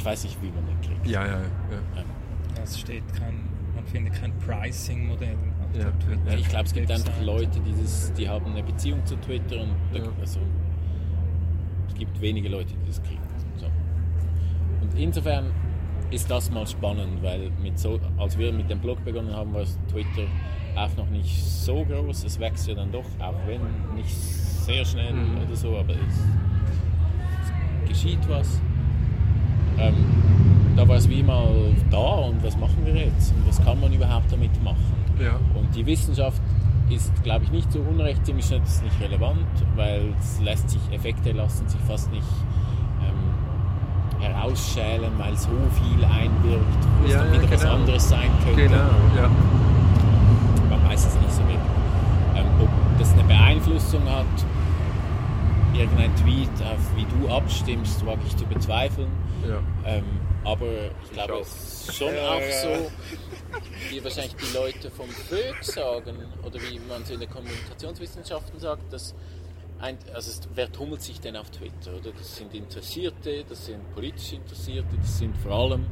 S3: ich weiß nicht, wie man den kriegt.
S1: Ja, ja, ja.
S3: Ähm,
S2: Es steht kein, man findet kein Pricing-Modell. auf
S1: Ja,
S2: der Twitter-
S3: Ja, ich glaube, es gibt einfach. Leute, die, das, die haben eine Beziehung zu Twitter und da,
S1: Ja.
S3: also, es gibt wenige Leute, die das kriegen. So. Und insofern ist das mal spannend, weil mit so, als wir mit dem Blog begonnen haben, war Twitter auch noch nicht so groß. Es wächst ja dann doch, auch wenn nicht sehr schnell
S1: Mhm.
S3: oder so, aber es, es geschieht was. Ähm, da war es wie mal da und was machen wir jetzt und was kann man überhaupt damit machen?
S1: ja.
S3: Und die Wissenschaft ist, glaube ich, nicht so unrecht, ziemlich schnell ist es nicht relevant, weil es lässt sich, Effekte lassen sich fast nicht ähm, herausschälen, weil so viel einwirkt, wo es
S1: Ja,
S3: dann
S1: ja,
S3: wieder was
S1: genau.
S3: anderes sein könnte.
S1: Genau, ja.
S3: Man weiß es nicht so wirklich. Ähm, ob das eine Beeinflussung hat, irgendein Tweet, auf wie du abstimmst, wage ich zu bezweifeln.
S1: Ja.
S3: Ähm, aber ich glaube, es ist schon
S2: Ja,
S3: auch
S2: ja.
S3: so, wie wahrscheinlich die Leute vom VÖG sagen, oder wie man so in den Kommunikationswissenschaften sagt, dass ein, also es, wer tummelt sich denn auf Twitter? Oder? Das sind Interessierte, das sind politisch Interessierte, das sind vor allem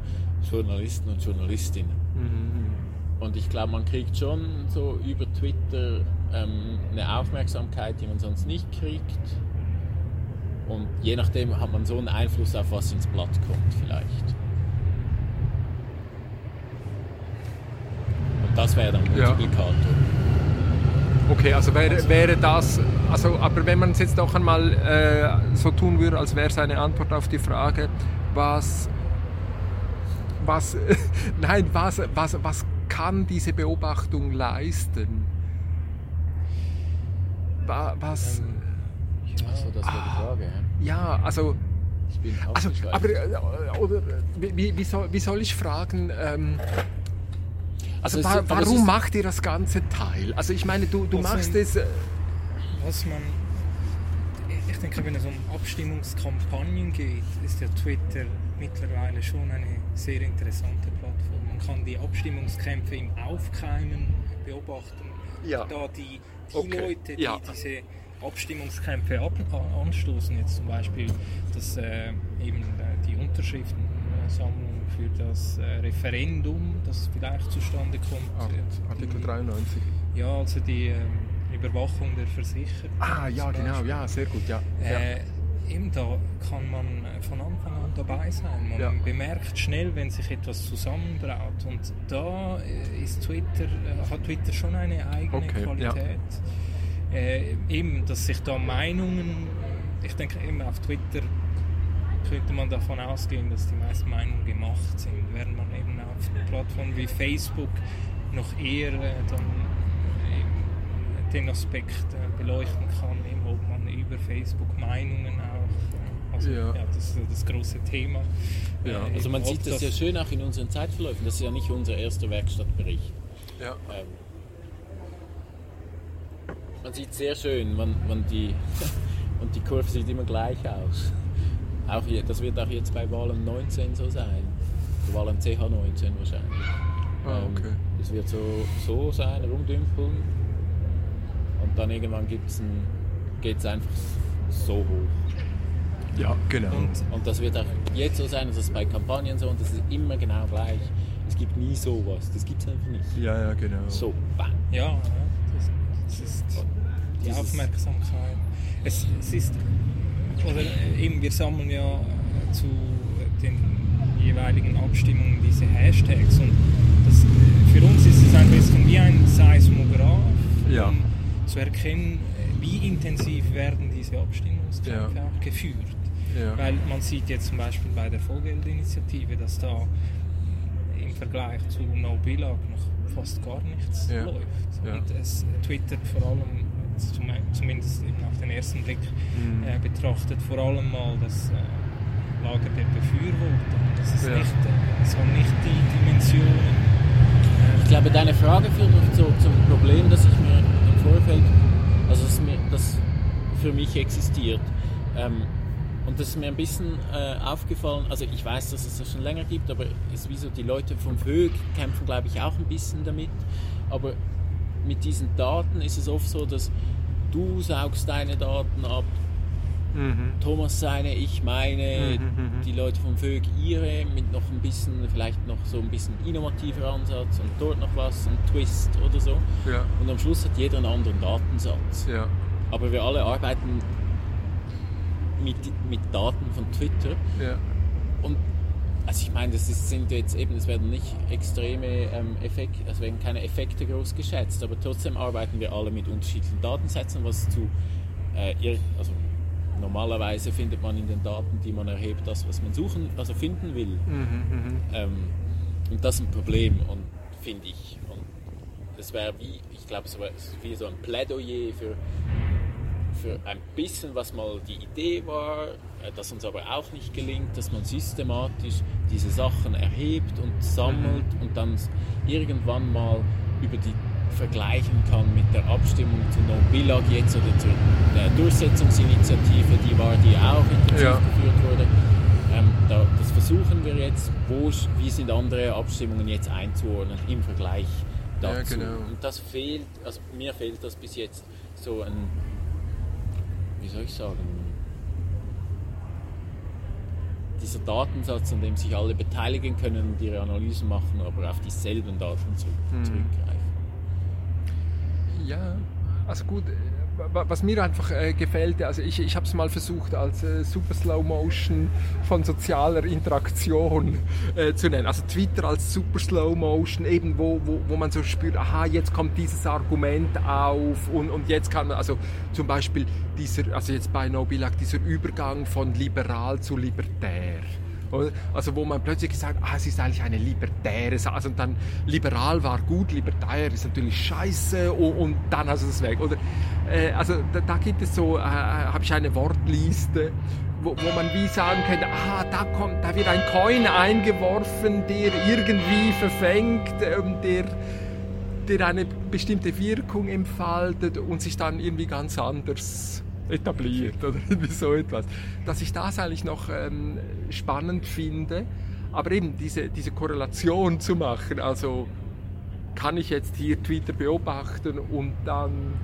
S3: Journalisten und Journalistinnen.
S1: Mhm.
S3: Und ich glaube, man kriegt schon so über Twitter ähm, eine Aufmerksamkeit, die man sonst nicht kriegt. Und je nachdem hat man so einen Einfluss auf was ins Blatt kommt vielleicht. Das wäre dann
S1: Ja.
S3: Multiplikator.
S1: Okay, also wäre, wäre das, also, aber wenn man es jetzt auch einmal äh, so tun würde, als wäre es eine Antwort auf die Frage, was, was, nein, was, was, was kann diese Beobachtung leisten? Wa- Was,
S3: Achso, das wäre die Frage. Ja.
S1: ja, also,
S3: Ich bin
S1: also aber, äh, oder, wie- wie, soll, wie soll ich fragen, ähm, also
S3: es
S1: wa
S3: ist- aber es
S1: warum macht ihr das ganze Teil? Also ich meine, du, du
S2: Also-
S1: machst es... Äh,
S2: Was man, ich denke, wenn es um Abstimmungskampagnen geht, ist ja Twitter mittlerweile schon eine sehr interessante Plattform. Man kann die Abstimmungskämpfe im Aufkeimen beobachten.
S1: Ja.
S2: Da die, die
S1: Okay,
S2: Leute, die
S1: ja.
S2: diese Abstimmungskämpfe ab, a- anstoßen, jetzt zum Beispiel dass, äh, eben äh, die Unterschriftensammlung für das äh, Referendum, das vielleicht zustande kommt. äh,
S1: Artikel
S2: die-
S1: 93.
S2: ja, also die ähm, Überwachung der Versicherer.
S1: Ah, ja, genau, ja, sehr gut, ja. ja.
S2: Äh, eben da kann man äh, von Anfang an dabei sein. Man
S1: Ja.
S2: bemerkt schnell, wenn sich etwas zusammenbraut. Und da äh, ist Twitter, äh, hat Twitter schon eine eigene
S1: Okay, ja.
S2: Äh, eben, dass sich da Meinungen, ich denke eben auf Twitter könnte man davon ausgehen, dass die meisten Meinungen gemacht sind, während man eben auf Plattformen wie Facebook noch eher äh, dann eben den Aspekt äh, beleuchten kann, eben, ob man über Facebook Meinungen auch, äh, also
S1: Ja.
S2: ja. das ist das große Thema.
S1: Ja.
S2: Äh,
S3: Also man sieht das ja schön auch in unseren Zeitverläufen. Das ist ja nicht unser erster Werkstattbericht.
S1: ja.
S3: Ähm, man sieht sehr schön, man, man die, und die Kurve sieht immer gleich aus. Auch hier, das wird auch jetzt bei Wahlen 19 so sein. Wahlen CH 19 wahrscheinlich.
S1: Ah,
S3: Ähm,
S1: okay.
S3: Es wird so, so sein, rumdümpeln. Und dann irgendwann gibt's ein, geht es einfach so hoch.
S1: Ja, genau.
S2: Und
S3: Und das wird auch jetzt so sein, das ist bei Kampagnen so und das ist immer genau gleich. Es gibt nie sowas, das gibt es einfach nicht.
S1: ja, ja, genau.
S3: So, bang.
S2: ja, ja, das, das ist die Aufmerksamkeit. Es, es ist, oder eben, wir sammeln ja zu den jeweiligen Abstimmungen diese Hashtags und das, für uns ist es ein bisschen wie ein Seismograph,
S1: Ja.
S2: um zu erkennen, wie intensiv werden diese Abstimmungskämpfe
S1: Ja.
S2: auch geführt.
S1: Ja.
S2: Weil man sieht jetzt zum Beispiel bei der Vollgeldinitiative, dass da im Vergleich zu No Billag noch fast gar nichts
S1: Ja.
S2: läuft.
S1: Ja.
S2: Und es twittert vor allem, zum, zumindest eben auf den ersten Blick
S1: Mhm.
S2: äh, betrachtet, vor allem mal das äh, Lager der Befürworter. Das ist
S1: Ja.
S2: nicht, äh, es hat nicht die Dimensionen. äh,
S3: Ich glaube, deine Frage führt mich zu, zum Problem, das ich mir im Vorfeld, also das, mir, das für mich existiert. Ähm, und das ist mir ein bisschen äh, aufgefallen, also ich weiß, dass es das schon länger gibt, aber es ist wie so, die Leute vom VÖG kämpfen, glaube ich, auch ein bisschen damit. Aber mit diesen Daten ist es oft so, dass du saugst deine Daten ab,
S1: Mhm.
S3: Thomas seine, ich meine,
S1: Mhm, mhm.
S3: die Leute vom VÖG ihre, mit noch ein bisschen, vielleicht noch so ein bisschen innovativer Ansatz und dort noch was, ein Twist oder so.
S1: Ja,
S3: Und am Schluss hat jeder einen anderen Datensatz.
S1: ja.
S3: Aber wir alle arbeiten mit, mit Daten von Twitter.
S1: Ja,
S3: Und also ich meine, das ist, sind jetzt eben, es werden nicht extreme ähm, Effekte, es werden keine Effekte groß geschätzt, aber trotzdem arbeiten wir alle mit unterschiedlichen Datensätzen, was zu, äh, ir- also normalerweise findet man in den Daten, die man erhebt, das, was man suchen, also finden will.
S1: mhm, mhm.
S3: Ähm, und das ist ein Problem, und finde ich. Und es wäre wie, ich glaube, es wäre wie so ein Plädoyer für, für ein bisschen, was mal die Idee war, äh, das uns aber auch nicht gelingt, dass man systematisch diese Sachen erhebt und sammelt und dann irgendwann mal über die vergleichen kann mit der Abstimmung zu No Billag jetzt oder zur der Durchsetzungsinitiative, die war, die auch intensiv
S1: Ja.
S3: geführt wurde. Ähm, da, das versuchen wir jetzt, wo, wie sind andere Abstimmungen jetzt einzuordnen im Vergleich
S1: Ja,
S3: dazu.
S1: genau.
S3: Und das fehlt, also mir fehlt das bis jetzt so ein, wie soll ich sagen, dieser Datensatz, an dem sich alle beteiligen können und ihre Analysen machen, aber auf dieselben Daten zurück,
S1: Mhm.
S3: zurückgreifen.
S1: Ja, also gut, was mir einfach äh, gefällt, also ich, ich habe es mal versucht als äh, Super Slow Motion von sozialer Interaktion äh, zu nennen. Also Twitter als Super Slow Motion, eben wo, wo, wo man so spürt, aha, jetzt kommt dieses Argument auf und, und jetzt kann man, also zum Beispiel dieser, also jetzt bei No Billag, dieser Übergang von liberal zu libertär. Also wo man plötzlich gesagt ah, es ist eigentlich eine libertäre Sache. Also, und dann liberal war gut, libertär ist natürlich scheiße und, und dann hast du es weg. Oder, äh, also da, da, gibt es so, äh, habe ich eine Wortliste, wo, wo, man wie sagen könnte, ah, da, kommt, da wird ein Coin eingeworfen, der irgendwie verfängt, ähm, der, der eine bestimmte Wirkung entfaltet und sich dann irgendwie ganz anders etabliert oder irgendwie so etwas. Dass ich das eigentlich noch ähm, spannend finde, aber eben diese, diese Korrelation zu machen, also kann ich jetzt hier Twitter beobachten und dann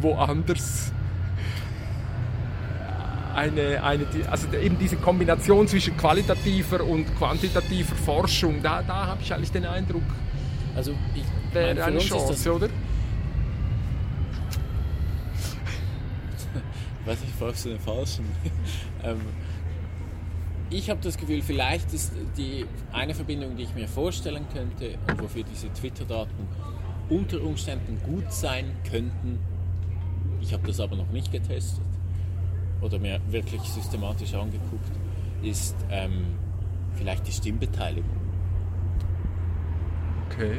S1: woanders eine, eine, also eben diese Kombination zwischen qualitativer und quantitativer Forschung, da, da habe ich eigentlich den Eindruck,
S3: also ich,
S1: wäre eine Chance, oder?
S3: Weiß nicht, folgst du den Falschen? ähm, ich habe das Gefühl, vielleicht ist die eine Verbindung, die ich mir vorstellen könnte und wofür diese Twitter-Daten unter Umständen gut sein könnten. Ich habe das aber noch nicht getestet oder mir wirklich systematisch angeguckt, ist ähm, vielleicht die Stimmbeteiligung.
S1: Okay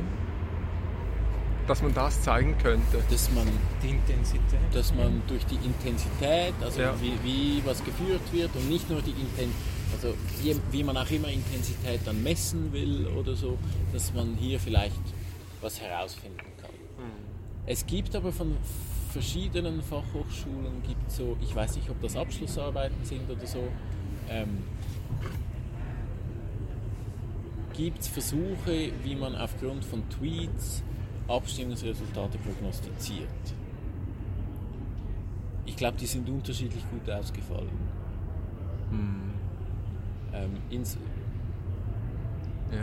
S1: dass man das zeigen könnte.
S3: Dass man
S2: die Intensität.
S3: Dass man durch die Intensität, also ja. wie, wie, was geführt wird und nicht nur die Intensität, also wie, wie man auch immer Intensität dann messen will oder so, dass man hier vielleicht was herausfinden kann. Mhm. Es gibt aber von verschiedenen Fachhochschulen gibt so, ich weiß nicht, ob das Abschlussarbeiten sind oder so, ähm, gibt es Versuche, wie man aufgrund von Tweets Abstimmungsresultate prognostiziert. Ich glaube, die sind unterschiedlich gut ausgefallen. Hm. Ähm, ins
S1: ja.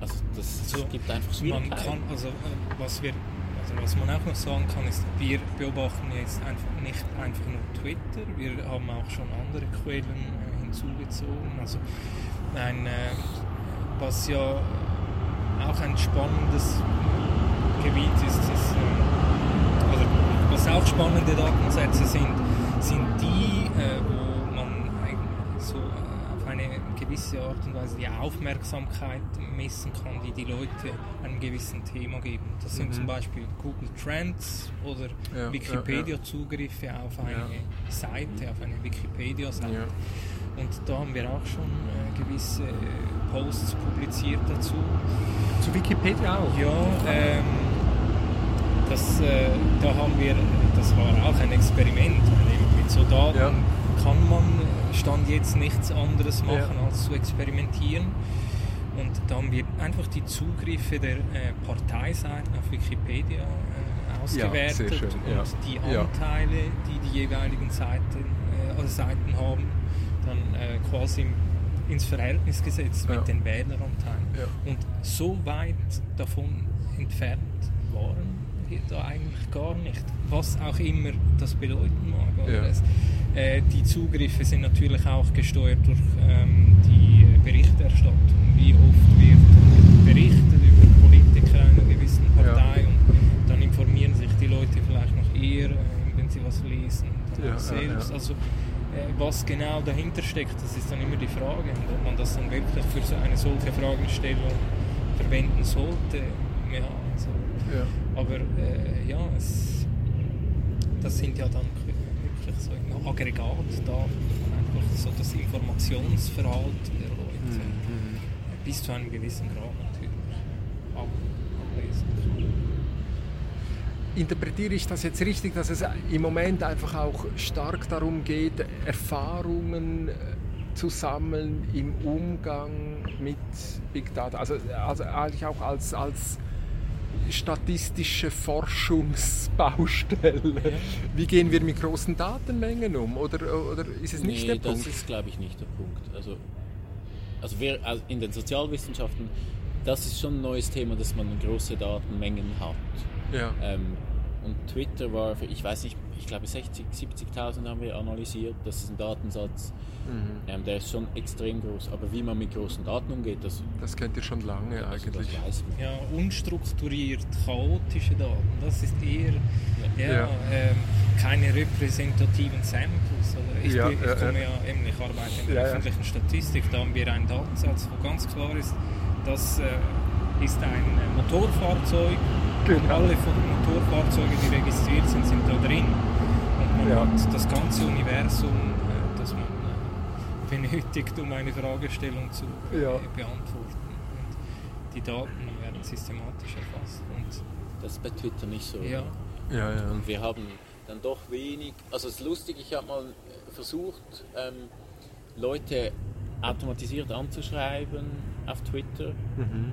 S3: Also das also, gibt einfach
S2: man kann, also, äh, was wir also was man auch noch sagen kann, ist, wir beobachten jetzt einfach nicht einfach nur Twitter, wir haben auch schon andere Quellen äh, hinzugezogen. Also ein, äh, was ja auch ein spannendes Gebiet ist, ist äh, also was auch spannende Datensätze sind, sind die, äh, wo man so äh, auf eine gewisse Art und Weise die Aufmerksamkeit messen kann, die die Leute einem gewissen Thema geben. Das sind mhm. zum Beispiel Google Trends oder ja, Wikipedia-Zugriffe auf eine ja. Seite, auf eine Wikipedia-Seite. Ja. Und da haben wir auch schon gewisse Posts publiziert dazu.
S1: Zu Wikipedia auch?
S2: Ja, ähm, das, äh, da haben wir, das war auch ein Experiment. Mit so Daten ja. kann man Stand jetzt nichts anderes machen, ja. als zu experimentieren. Und da haben wir einfach die Zugriffe der äh, Parteiseiten auf Wikipedia äh, ausgewertet
S1: ja,
S2: und die Anteile, die die jeweiligen Seiten, äh, Seiten haben, dann äh, quasi ins Verhältnis gesetzt mit den Wähleranteilen. Und so weit davon entfernt waren wir da eigentlich gar nicht. Was auch immer das bedeuten mag. Ja. Es, äh, die Zugriffe sind natürlich auch gesteuert durch ähm, die Berichterstattung. Wie oft wird berichtet über Politiker einer gewissen Partei ja. und dann informieren sich die Leute vielleicht noch eher, äh, wenn sie was lesen. Dann ja, selbst. Also, was genau dahinter steckt, das ist dann immer die Frage. Und ob man das dann wirklich für so eine solche Fragestellung verwenden sollte. Ja, also, ja. Aber äh, ja, es, das sind ja dann wirklich so Aggregatdaten, wo man einfach so das Informationsverhalten der Leute mhm. bis zu einem gewissen Grad natürlich ablesen kann
S1: interpretiere ich das jetzt richtig, dass es im Moment einfach auch stark darum geht, Erfahrungen äh, zu sammeln im Umgang mit Big Data? Also, also eigentlich auch als, als statistische Forschungsbaustelle. Wie gehen wir mit großen Datenmengen um? Oder, oder ist es nicht
S3: nee,
S1: der Punkt?
S3: das ist, glaube ich, nicht der Punkt. Also, also, wir, also in den Sozialwissenschaften, das ist schon ein neues Thema, dass man große Datenmengen hat.
S1: Ja.
S3: Ähm, und Twitter war für, ich weiß nicht, ich glaube 60, 70.000 haben wir analysiert. Das ist ein Datensatz,
S1: Mhm.
S3: ähm, der ist schon extrem groß. Aber wie man mit großen Daten umgeht, das,
S1: Das kennt ihr schon lange
S3: also das
S1: eigentlich.
S3: weiß man.
S2: Ja, unstrukturiert, chaotische Daten, das ist eher ja,
S1: Ja.
S2: Ähm, keine repräsentativen Samples. Oder? Ich,
S1: Ja,
S2: bin- ich
S1: ja,
S2: komme ja, eben, ich arbeite in der
S1: Ja, ja.
S2: öffentlichen Statistik, da haben wir einen Datensatz, wo ganz klar ist, das äh, ist ein äh, Motorfahrzeug
S1: Genau.
S2: alle von den Motorfahrzeugen, die registriert sind, sind da drin. Und man
S1: Ja.
S2: hat das ganze Universum, äh, das man äh, benötigt, um eine Fragestellung zu äh,
S1: Ja.
S2: beantworten. Und die Daten werden systematisch erfasst. Und
S3: Das ist bei Twitter nicht so.
S2: ja,
S1: Ja, ja.
S3: Und wir haben dann doch wenig. Also es ist lustig, ich habe mal versucht, ähm, Leute automatisiert anzuschreiben auf Twitter.
S1: Mhm.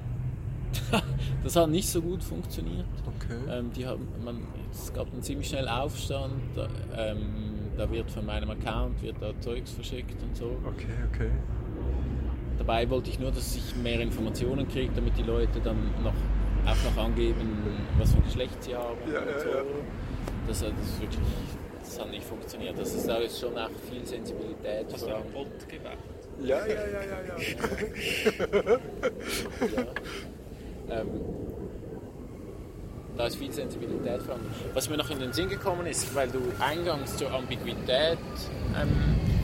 S3: Das hat nicht so gut funktioniert.
S1: Okay.
S3: Ähm, die haben, man, es gab einen ziemlich schnell Aufstand. Da, ähm, da wird von meinem Account wird da Zeugs verschickt und so.
S1: Okay, okay.
S3: Dabei wollte ich nur, dass ich mehr Informationen kriege, damit die Leute dann noch, auch noch angeben, was für ein Geschlecht sie haben
S1: Ja,
S3: und
S1: ja,
S3: so.
S1: ja.
S3: Das, hat- das, ist wirklich, das hat nicht funktioniert. Das ist, da ist schon auch viel Sensibilität.
S2: hast du einen Bot gewählt?
S1: Ja, ja, ja, ja, ja.
S3: Ähm, da ist viel Sensibilität dran. Was mir noch in den Sinn gekommen ist, weil du eingangs zur Ambiguität ähm,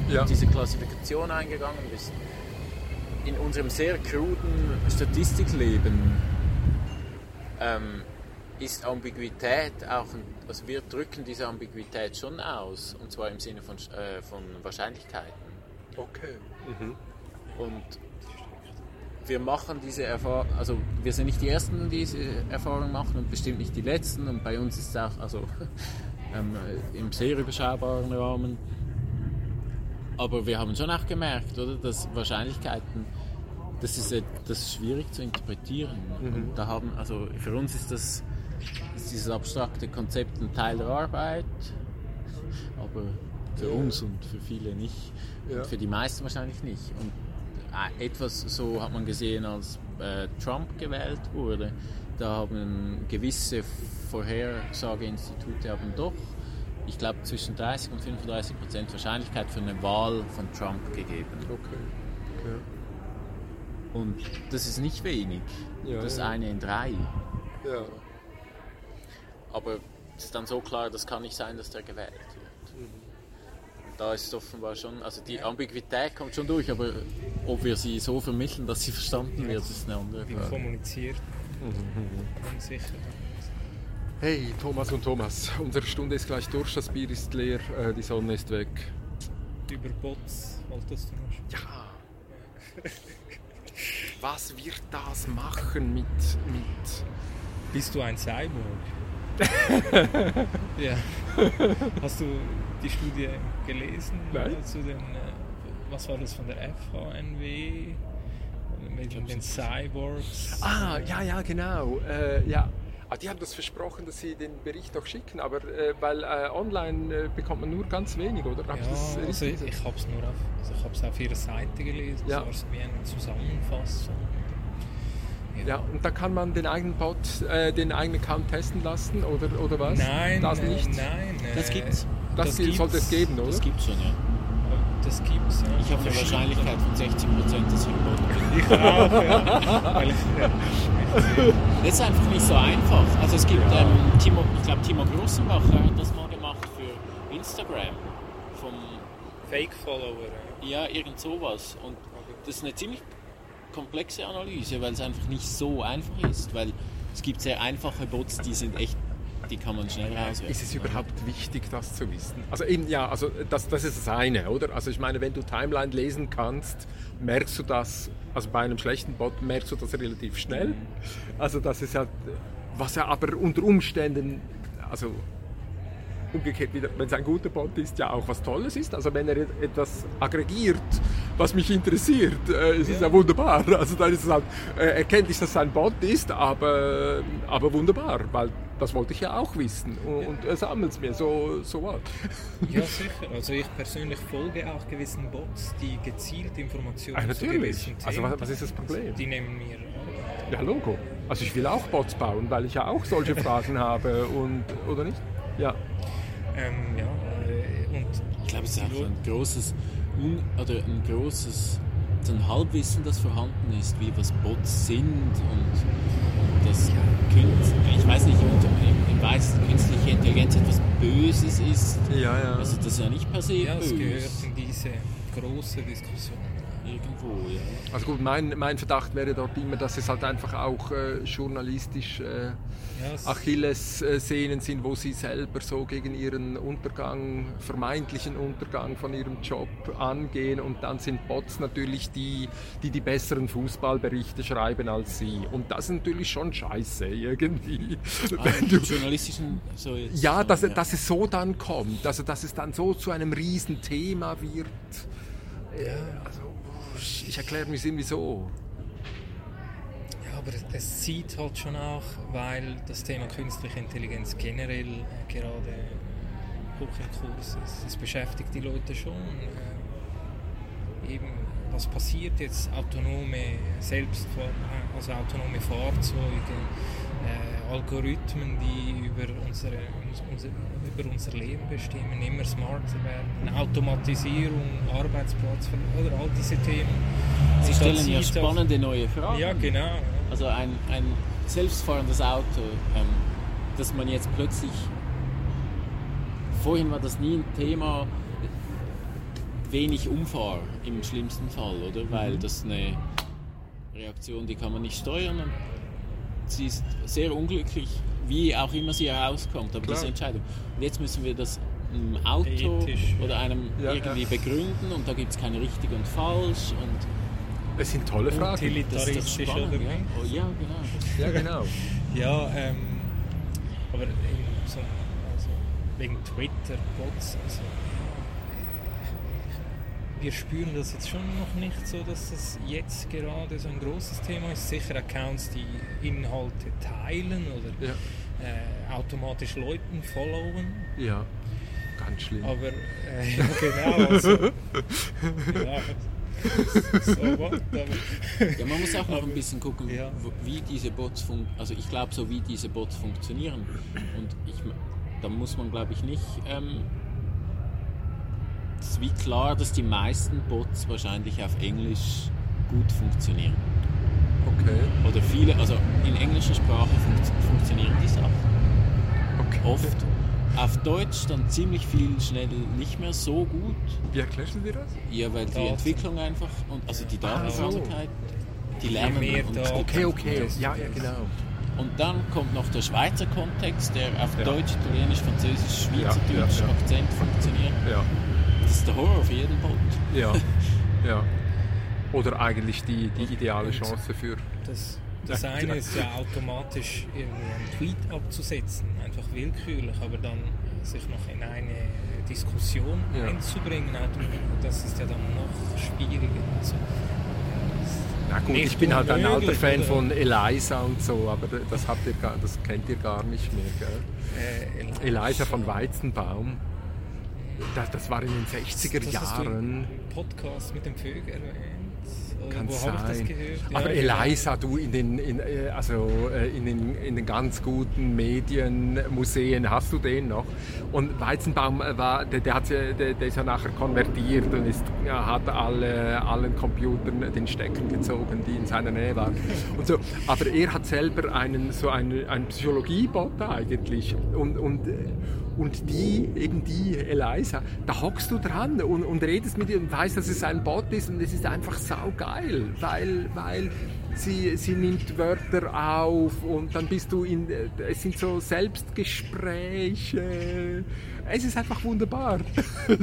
S1: Ja.
S3: diese Klassifikation eingegangen bist. In unserem sehr kruden Statistikleben ähm, ist Ambiguität auch, ein, also wir drücken diese Ambiguität schon aus, und zwar im Sinne von, äh, von Wahrscheinlichkeiten.
S1: Okay.
S3: Und wir machen diese Erfahrung, also wir sind nicht die Ersten, die diese Erfahrung machen und bestimmt nicht die Letzten. Und bei uns ist es auch also, ähm, im sehr überschaubaren Rahmen. Aber wir haben schon auch gemerkt, oder, dass Wahrscheinlichkeiten, das ist, das ist schwierig zu interpretieren. Und da haben, also für uns ist das ist dieses abstrakte Konzept ein Teil der Arbeit, aber für uns und für viele nicht.
S1: Ja.
S3: Und für die meisten wahrscheinlich nicht. Und etwas so hat man gesehen, als äh, Trump gewählt wurde. Da haben gewisse Vorhersageinstitute haben doch, ich glaube, zwischen 30 und 35 Prozent Wahrscheinlichkeit für eine Wahl von Trump gegeben.
S1: Okay. okay.
S3: Und das ist nicht wenig.
S1: Ja,
S3: das ist
S1: ja.
S3: eine in drei.
S1: Ja.
S3: Aber es ist dann so klar, das kann nicht sein, dass der gewählt wird.
S1: Mhm.
S3: Da ist es offenbar schon, also die Ambiguität kommt schon durch, aber ob wir sie so vermitteln, dass sie verstanden wird, ist eine andere
S2: Wie
S3: Frage.
S2: kommuniziert unsicher.
S1: Hey, Thomas und Thomas, unsere Stunde ist gleich durch, das Bier ist leer, äh, die Sonne ist weg.
S2: Über Bots wolltest du noch?
S1: Ja. Was wird das machen mit, mit
S2: Bist du ein Cyborg? ja. Hast du die Studie gelesen?
S1: Nein.
S2: Zu den, äh, was war das von der FHNW? Mit den Cyborgs?
S1: Ah, ja, ja, genau. Äh, ja. Ah, die haben das versprochen, dass sie den Bericht auch schicken, aber äh, weil äh, online äh, bekommt man nur ganz wenig, oder? Hab
S2: Ja, also ich, ich habe es nur auf, also ich hab's auf ihrer Seite gelesen,
S1: Ja.
S2: so als wie eine Zusammenfassung.
S1: Ja, und da kann man den eigenen Bot, äh, den eigenen Account testen lassen, oder, oder was?
S2: Nein,
S1: das
S2: äh,
S1: nicht.
S2: nein.
S3: Das
S2: äh,
S3: gibt's.
S1: Das, gi- sollte es geben, oder?
S3: Das gibt es schon, ja.
S2: Das gibt's, ja.
S3: Ich habe eine Wahrscheinlichkeit von 60 Prozent, dass ich im Boden bin.
S2: Ich auch, ja. Ich, ja.
S3: Das ist einfach nicht so einfach. Also es gibt, ähm, Timo, ich glaube Timo Grossenbacher hat das mal gemacht für Instagram. Vom,
S2: Fake-Follower.
S3: ja, irgend sowas. Und das ist eine ziemlich komplexe Analyse, weil es einfach nicht so einfach ist. Weil es gibt sehr einfache Bots, die sind echt, die kann man schnell rauswerfen.
S1: Ist es überhaupt wichtig, das zu wissen? Also eben, ja, also das, das ist das eine, oder? Also ich meine, wenn du Timeline lesen kannst, merkst du das, also bei einem schlechten Bot merkst du das relativ schnell. Also das ist ja, was ja aber unter Umständen, also umgekehrt wieder, wenn es ein guter Bot ist, ja auch was Tolles ist. Also wenn er etwas aggregiert, was mich interessiert, äh, es ist ja wunderbar. Also dann ist es halt äh, erkenntlich, dass es ein Bot ist, aber, aber wunderbar, weil das wollte ich ja auch wissen und, und er sammelt es mir, so, so what.
S2: Ja, sicher. Also ich persönlich folge auch gewissen Bots, die gezielt Informationen
S1: Ah,
S2: zu
S1: natürlich.
S2: gewissen Themen
S1: Also was- was ist das Problem?
S2: Die nehmen mir Arbeit.
S1: Ja, Logo. Also ich will auch Bots bauen, weil ich ja auch solche Fragen habe und oder nicht? Ja.
S2: Ähm, ja, äh, und
S3: Ich glaube, es ist einfach ein großes, Un oder ein großes ein Halbwissen, das vorhanden ist, wie was Bots sind und, und das ich weiß nicht, im, im Weiß künstliche Intelligenz etwas Böses ist.
S1: Ja, ja.
S3: Also das ist ja nicht per se
S2: ja, es gehört
S3: böse.
S2: in diese große Diskussion.
S3: Irgendwo, ja.
S1: Also gut, mein, mein Verdacht wäre dort immer, dass es halt einfach auch äh, journalistisch äh,
S2: Ja, es-
S1: Achillessehnen sind, wo sie selber so gegen ihren Untergang, vermeintlichen Untergang von ihrem Job angehen und dann sind Bots natürlich die, die die besseren Fußballberichte schreiben als sie. Und das ist natürlich schon scheiße irgendwie.
S3: Ah,
S1: Wenn du,
S3: journalistischen, so jetzt,
S1: ja, dass,
S3: ja.
S1: dass es so dann kommt, also dass es dann so zu einem Riesenthema wird. Äh, also, ich, ich erkläre mich irgendwie so.
S2: Aber es, zieht halt schon auch, weil das Thema künstliche Intelligenz generell gerade hoch im Kurs ist. Es beschäftigt die Leute schon. Äh, eben, was passiert jetzt? Autonome Selbstfahr also autonome Fahrzeuge, äh, Algorithmen, die über, unsere, uns- unser, über unser Leben bestimmen, immer smarter werden, Automatisierung, Arbeitsplatz, oder all diese Themen.
S3: Sie stellen ja spannende neue Fragen.
S2: Ja, genau.
S3: Also ein, ein selbstfahrendes Auto, ähm, dass man jetzt plötzlich. Vorhin war das nie ein Thema, wenig Umfahr im schlimmsten Fall, oder? Weil das eine Reaktion, die kann man nicht steuern und sie ist sehr unglücklich, wie auch immer sie herauskommt, aber
S1: Klar.
S3: diese Entscheidung. Und jetzt müssen wir das einem Auto
S2: Ethisch.
S3: oder einem
S1: Ja,
S3: irgendwie
S1: ja.
S3: begründen und da gibt es kein richtig und falsch und
S1: Es sind tolle Fragen.
S3: das ist
S2: Utilitaristisch
S3: doch spannend.
S2: oder
S3: Ja,
S2: nicht?
S3: oh, ja genau.
S1: Ja, genau.
S2: Ja, ähm, aber so, also wegen Twitter, Bots, also wir spüren das jetzt schon noch nicht so, dass es jetzt gerade so ein großes Thema ist. Sicher Accounts, die Inhalte teilen oder
S1: Ja,
S2: äh, automatisch Leuten followen,
S1: ja. ganz schlimm.
S2: aber äh, ja, genau, also, ja, so what, aber
S3: Ja, man muss auch noch ein bisschen gucken,
S2: Ja.
S3: wie diese Bots fun also ich glaube so wie diese Bots funktionieren und ich da muss man glaube ich nicht ähm, es ist wie klar, dass die meisten Bots wahrscheinlich auf Englisch gut funktionieren
S1: Okay.
S3: oder viele, also in englischer Sprache funkt funktionieren die Sachen
S1: okay.
S3: oft. Auf Deutsch dann ziemlich viel schnell nicht mehr so gut.
S1: Wie erklärst du dir das?
S3: Ja, weil die. Entwicklung einfach und also die
S1: Ah.
S3: Datenqualität, die lernen
S2: mehr
S3: und.
S1: Okay, okay. Ja, ja, genau.
S3: Und dann kommt noch der Schweizer Kontext, der auf
S1: Ja.
S3: Deutsch, Italienisch, Französisch, Schweizerdeutsch
S1: Ja, ja, ja.
S3: Akzent funktioniert.
S1: Ja,
S3: Das ist der Horror für jeden Bot.
S1: ja, ja. Oder eigentlich die, die ideale
S2: Und-
S1: Chance für.
S2: Das, das eine
S1: genau.
S2: ist ja automatisch irgendwie einen Tweet abzusetzen, einfach willkürlich, aber dann sich noch in eine Diskussion
S1: Ja.
S2: einzubringen, das ist ja dann noch schwieriger. Also,
S1: Na gut, ich bin halt ein alter Fan
S2: oder?
S1: von Eliza und so, aber das, habt ihr gar, das kennt ihr gar nicht mehr. Gell?
S2: äh,
S1: Eliza von Weizenbaum. Das, das war in den 60er
S2: das hast du
S1: Jahren.
S2: Podcast mit dem Vögel. Oder
S1: Kann sein. Aber
S2: Ja.
S1: Eliza, du in den, in, äh, also, äh, in, den, in den ganz guten Medien, Museen, hast du den noch? Und Weizenbaum äh, war, der, der, hat, der, der ist ja nachher konvertiert und ist, ja, hat alle, allen Computern den Stecker gezogen, die in seiner Nähe waren. Und so. Aber er hat selber einen, so einen, einen Psychologiebot eigentlich. Und, und, und die, eben die Eliza, da hockst du dran und, und redest mit ihr und weißt, dass es ein Bot ist und es ist einfach saugeil, weil, weil sie, sie nimmt Wörter auf und dann bist du in, es sind so Selbstgespräche. Es ist einfach wunderbar.
S3: Ja,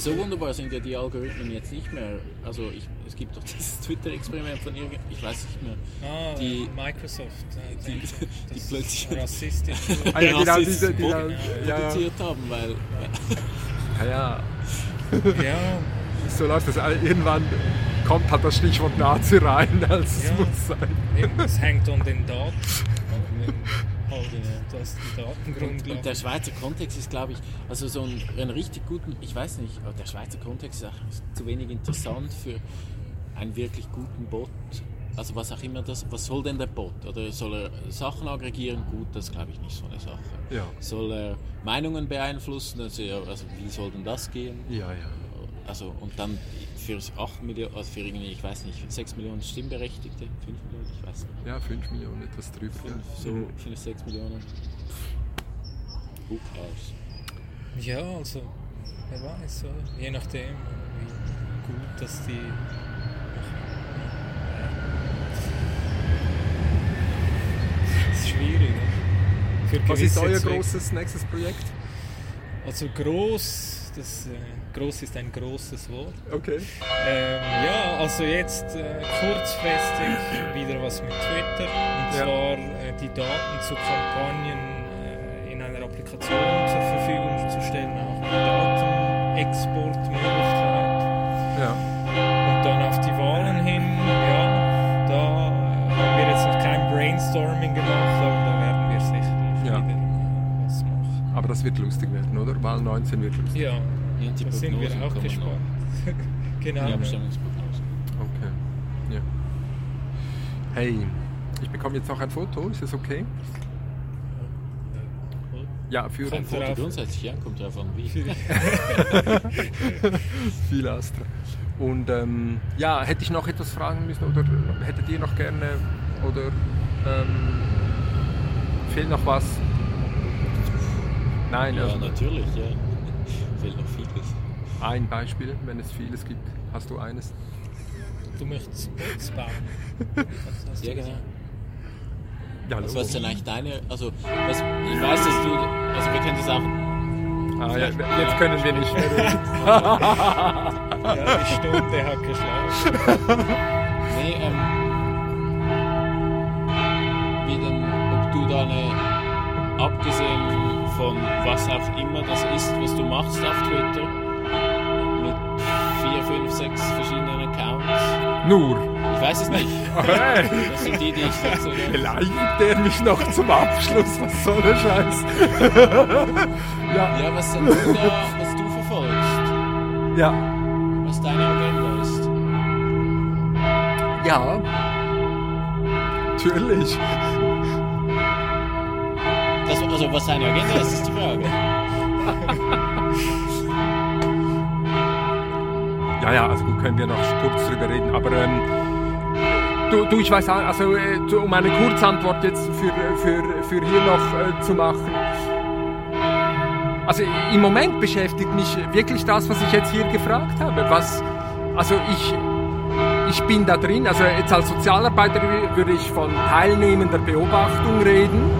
S3: so wunderbar sind ja die Algorithmen jetzt nicht mehr. Also ich, es gibt doch dieses Twitter-Experiment von irgend, ich weiß nicht mehr.
S2: Ah,
S3: die-
S2: Microsoft. äh,
S3: die- die
S2: Das
S3: plötzlich-
S2: ist rassistisch.
S1: Ah, ja, genau,
S3: Rassismus
S1: diese, die, ja, ja,
S3: produziert haben, weil
S1: ja, ja.
S2: ja,
S1: So läuft das. Irgendwann kommt halt das Stichwort Nazi rein, als es
S2: Ja.
S1: muss sein.
S2: eben, es hängt an den Daten. Halt, du hast die
S3: Und,
S2: Datengrundlage.
S3: und der Schweizer Kontext ist, glaube ich, also so ein, einen richtig guten, ich weiß nicht, aber der Schweizer Kontext ist auch zu wenig interessant für einen wirklich guten Bot also was auch immer das, was soll denn der Bot? Oder soll er Sachen aggregieren? Gut, das glaube ich nicht so eine Sache.
S1: Ja.
S3: Soll er Meinungen beeinflussen? Also, also wie soll denn das gehen?
S1: Ja, ja.
S3: Also und dann für 8 Millionen, also für irgendwie, ich weiß nicht, 6 Millionen Stimmberechtigte, 5 Millionen, ich weiß nicht.
S1: Ja, 5 Millionen, etwas drüber. Ja.
S3: Fünf, so, 5, 6 Millionen. Who cares?
S2: Ja, also, wer weiß, oder? je nachdem, wie gut dass die. Das ist schwierig. oder? Für
S1: Was ist euer großes nächstes Projekt?
S2: Also groß, das äh, groß ist ein großes Wort.
S1: Okay.
S2: Ähm, ja, also jetzt äh, kurzfristig wieder was mit Twitter. Und
S1: Ja.
S2: zwar äh, die Daten zu Kampagnen äh, in einer Applikation
S1: das wird lustig werden, oder? Wahl 19 wird lustig.
S2: Ja,
S3: Ja, die
S2: da sind wir auch gespannt. genau.
S3: Die. Abstimmungsprognosen.
S1: Okay. Ja. Hey, ich bekomme jetzt noch ein Foto, ist das okay? Ja, für
S2: Kommt
S3: Foto
S2: drauf.
S3: grundsätzlich, ja, kommt drauf an, wie.
S1: viel Astra. Und ähm, ja, hätte ich noch etwas fragen müssen oder hättet ihr noch gerne oder ähm, fehlt noch was? Nein,
S3: Ja,
S1: also
S3: natürlich, ja. Fehlt noch vieles.
S1: ein Beispiel, wenn es vieles gibt. Hast du eines?
S2: Du möchtest Bots bauen.
S3: Ja, genau.
S1: Ja,
S3: Also was ist denn eigentlich deine, also was, ich weiß, dass du, also wir können das auch,
S1: Ah, ja, jetzt können wir nicht mehr reden.
S2: Ja, die Stunde hat geschlafen.
S3: nee, ähm, wie denn, ob du deine, abgesehen von was auch immer das ist, was du machst auf Twitter, mit vier, fünf, sechs verschiedenen Accounts,
S1: Nur.
S3: ich weiß es nicht,
S1: Hey,
S3: das sind die, die ich sogar,
S1: beleidigt der mich noch zum Abschluss? Was soll der Scheiß? ja,
S3: ja, was denn du da, was du verfolgst,
S1: ja,
S3: was deine Agenda ist.
S1: ja. Natürlich.
S3: Also was deine Agenda ist, ist die Frage.
S1: Ja, ja, also gut, können wir noch kurz drüber reden. Aber ähm, du, du, ich weiß auch, also äh, um eine Kurzantwort jetzt für, für, für hier noch äh, zu machen. Also im Moment beschäftigt mich wirklich das, was ich jetzt hier gefragt habe. Was, also ich, ich bin da drin, also jetzt als Sozialarbeiter wü- würde ich von teilnehmender Beobachtung reden.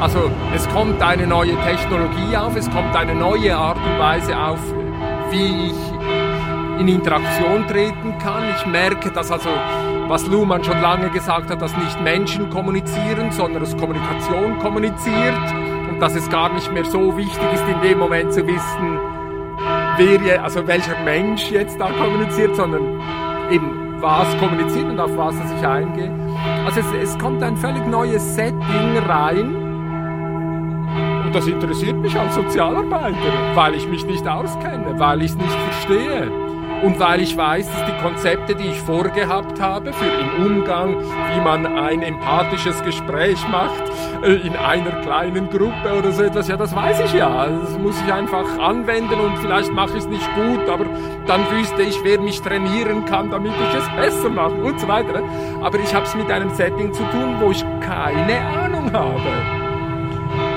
S1: Also es kommt eine neue Technologie auf, es kommt eine neue Art und Weise auf, wie ich in Interaktion treten kann. Ich merke, dass also, was Luhmann schon lange gesagt hat, dass nicht Menschen kommunizieren, sondern dass Kommunikation kommuniziert und dass es gar nicht mehr so wichtig ist, in dem Moment zu wissen, wer, also welcher Mensch jetzt da kommuniziert, sondern eben was kommuniziert und auf was er sich eingeht. Also es, es kommt ein völlig neues Setting rein. Das interessiert mich als Sozialarbeiter, weil ich mich nicht auskenne, weil ich es nicht verstehe. Und weil ich weiß, dass die Konzepte, die ich vorgehabt habe, für im Umgang, wie man ein empathisches Gespräch macht, äh, in einer kleinen Gruppe oder so etwas, ja, das weiß ich ja. Das muss ich einfach anwenden und vielleicht mache ich es nicht gut, aber dann wüsste ich, wer mich trainieren kann, damit ich es besser mache und so weiter. Aber ich habe es mit einem Setting zu tun, wo ich keine Ahnung habe.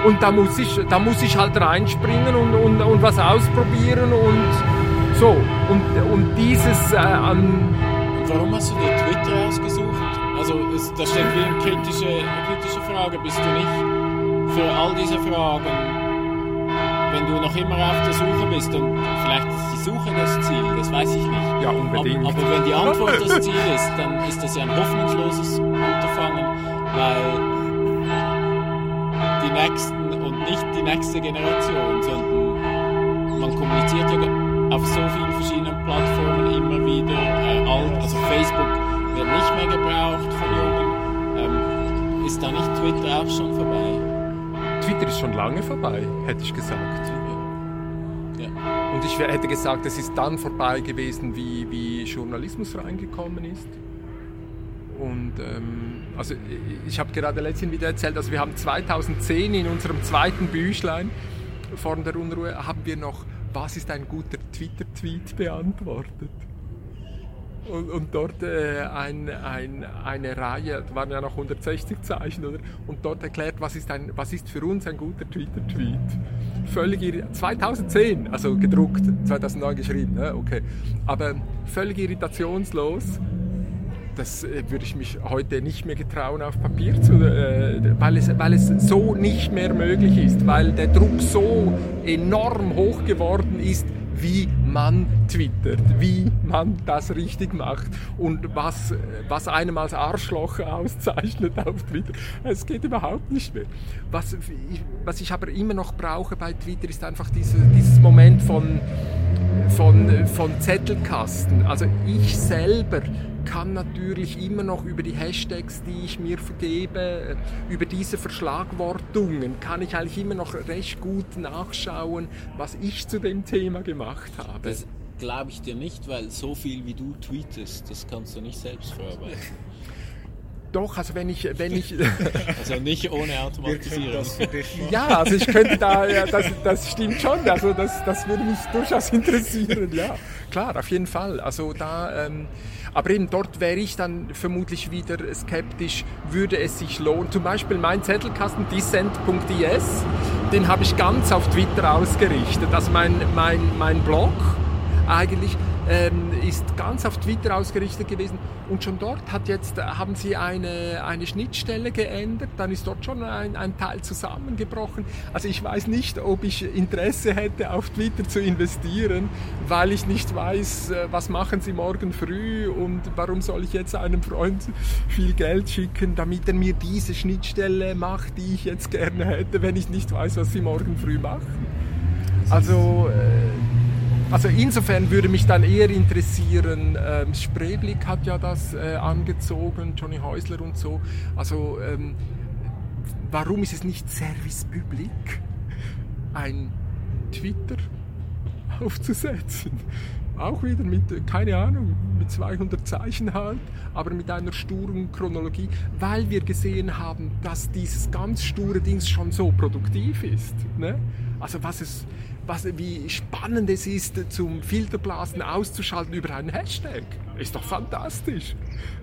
S1: Und da muss ich, da muss ich halt reinspringen und, und, und was ausprobieren und so. Und, und dieses äh, an.
S3: Und warum hast du dir Twitter ausgesucht? Also es, da steht eine kritische, kritische Frage. Bist du nicht für all diese Fragen, wenn du noch immer auf der Suche bist und vielleicht ist die Suche das Ziel, das weiß ich nicht.
S1: Ja,
S3: Aber,
S1: unbedingt.
S3: aber wenn die Antwort das Ziel ist, dann ist das ja ein hoffnungsloses Unterfangen, weil Nächsten und nicht die nächste Generation, sondern man kommuniziert ja auf so vielen verschiedenen Plattformen immer wieder. Äh, alt, also Facebook wird nicht mehr gebraucht von Jungen. Ähm, ist da nicht Twitter auch schon vorbei?
S1: Twitter ist schon lange vorbei, hätte ich gesagt. Und ich hätte gesagt, es ist dann vorbei gewesen, wie, wie Journalismus reingekommen ist. Und ähm, also ich habe gerade letztens wieder erzählt, also wir haben 2010 in unserem zweiten Büchlein von der Unruhe haben wir noch, was ist ein guter Twitter-Tweet beantwortet. Und, und dort äh, ein, ein, eine Reihe, da waren ja noch 160 Zeichen, oder? Und dort erklärt, was ist, ein, was ist für uns ein guter Twitter-Tweet. Völlig 2010, also gedruckt, 2009 geschrieben, ne? okay. Aber völlig irritationslos das äh, würde ich mich heute nicht mehr getrauen, auf Papier zu, äh, weil, es, weil es so nicht mehr möglich ist, weil der Druck so enorm hoch geworden ist, wie man twittert, wie man das richtig macht und was, was einem als Arschloch auszeichnet auf Twitter. Es geht überhaupt nicht mehr. Was was ich aber immer noch brauche bei Twitter ist einfach diese, dieses Moment von, von, von Zettelkasten. Also ich selber kann natürlich immer noch über die Hashtags, die ich mir vergebe, über diese Verschlagwortungen, kann ich eigentlich immer noch recht gut nachschauen, was ich zu dem Thema gemacht habe.
S3: Das glaube ich dir nicht, weil so viel wie du tweetest, das kannst du nicht selbst verarbeiten.
S1: Doch, also wenn ich, wenn ich.
S3: Also nicht ohne Automatisierung.
S1: ja, also ich könnte da, ja, das, das stimmt schon. Also das, das würde mich durchaus interessieren, ja. Klar, auf jeden Fall. Also da, ähm, aber eben dort wäre ich dann vermutlich wieder skeptisch, würde es sich lohnen. Zum Beispiel mein Zettelkasten dissent.is, den habe ich ganz auf Twitter ausgerichtet. Also mein, mein, mein Blog eigentlich ähm, ist ganz auf Twitter ausgerichtet gewesen und schon dort hat jetzt, haben sie eine, eine Schnittstelle geändert, dann ist dort schon ein, ein Teil zusammengebrochen. Also ich weiß nicht, ob ich Interesse hätte, auf Twitter zu investieren, weil ich nicht weiß, äh, was machen sie morgen früh und warum soll ich jetzt einem Freund viel Geld schicken, damit er mir diese Schnittstelle macht, die ich jetzt gerne hätte, wenn ich nicht weiß, was sie morgen früh machen. Also äh, also insofern würde mich dann eher interessieren, ähm, Spreeblick hat ja das äh, angezogen, Johnny Häusler und so. Also ähm, warum ist es nicht Service Public, ein Twitter aufzusetzen? Auch wieder mit, keine Ahnung, mit 200 Zeichen halt, aber mit einer sturen Chronologie, weil wir gesehen haben, dass dieses ganz sture Ding schon so produktiv ist. Ne? Also was es was, wie spannend es ist, zum Filterblasen auszuschalten über einen Hashtag. Ist doch fantastisch.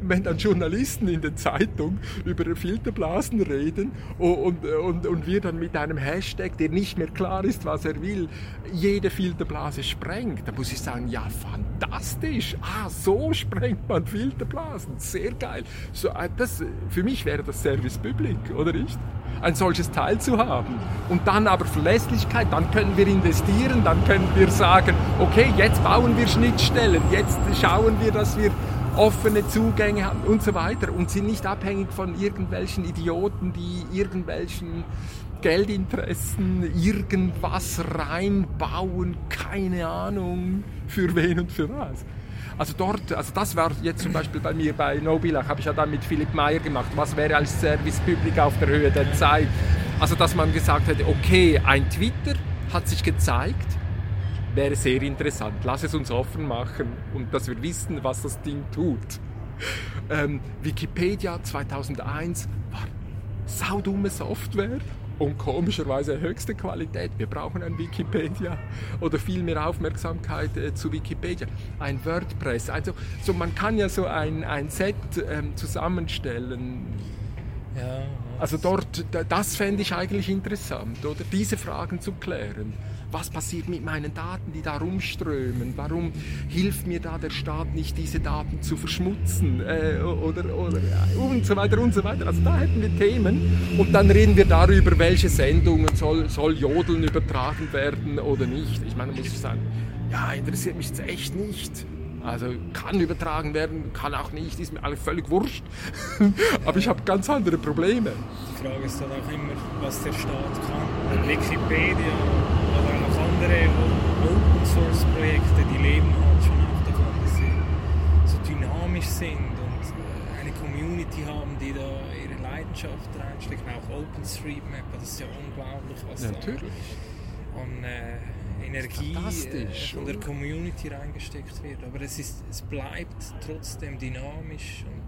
S1: Wenn dann Journalisten in der Zeitung über Filterblasen reden und, und, und wir dann mit einem Hashtag, der nicht mehr klar ist, was er will, jede Filterblase sprengt, dann muss ich sagen, ja, fantastisch. Ah, so sprengt man Filterblasen. Sehr geil. So, äh, das, für mich wäre das Service Public, oder nicht? ein solches Teil zu haben. Und dann aber Verlässlichkeit, dann können wir investieren, dann können wir sagen, okay, jetzt bauen wir Schnittstellen, jetzt schauen wir, dass wir offene Zugänge haben und so weiter und sind nicht abhängig von irgendwelchen Idioten, die irgendwelchen Geldinteressen irgendwas reinbauen, keine Ahnung für wen und für was. Also dort, also das war jetzt zum Beispiel bei mir bei Nobilach, habe ich ja dann mit Philipp Meyer gemacht, was wäre als Service Public auf der Höhe der Zeit. Also dass man gesagt hätte, okay, ein Twitter hat sich gezeigt, wäre sehr interessant. Lass es uns offen machen und dass wir wissen, was das Ding tut. Ähm, Wikipedia 2001 war saudumme Software und komischerweise höchste Qualität. Wir brauchen ein Wikipedia oder viel mehr Aufmerksamkeit äh, zu Wikipedia. Ein WordPress. Also so man kann ja so ein, ein Set ähm, zusammenstellen. Ja, also dort, das fände ich eigentlich interessant, oder diese Fragen zu klären was passiert mit meinen Daten, die da rumströmen? Warum hilft mir da der Staat nicht, diese Daten zu verschmutzen? Äh, oder, oder und so weiter und so weiter. Also da hätten wir Themen und dann reden wir darüber, welche Sendungen soll, soll Jodeln übertragen werden oder nicht. Ich meine, muss ich sagen, ja, interessiert mich jetzt echt nicht. Also kann übertragen werden, kann auch nicht, ist mir alles völlig wurscht. Aber ich habe ganz andere Probleme.
S2: Die Frage ist dann auch immer, was der Staat kann. Wikipedia andere Open Source Projekte, die leben halt schon auch davon, dass sie so dynamisch sind und äh, eine Community haben, die da ihre Leidenschaft reinsteckt. Auch OpenStreetMap, das ist ja unglaublich, was ja,
S1: da
S2: an äh, Energie äh, von der Community reingesteckt wird. Aber es, ist, es bleibt trotzdem dynamisch und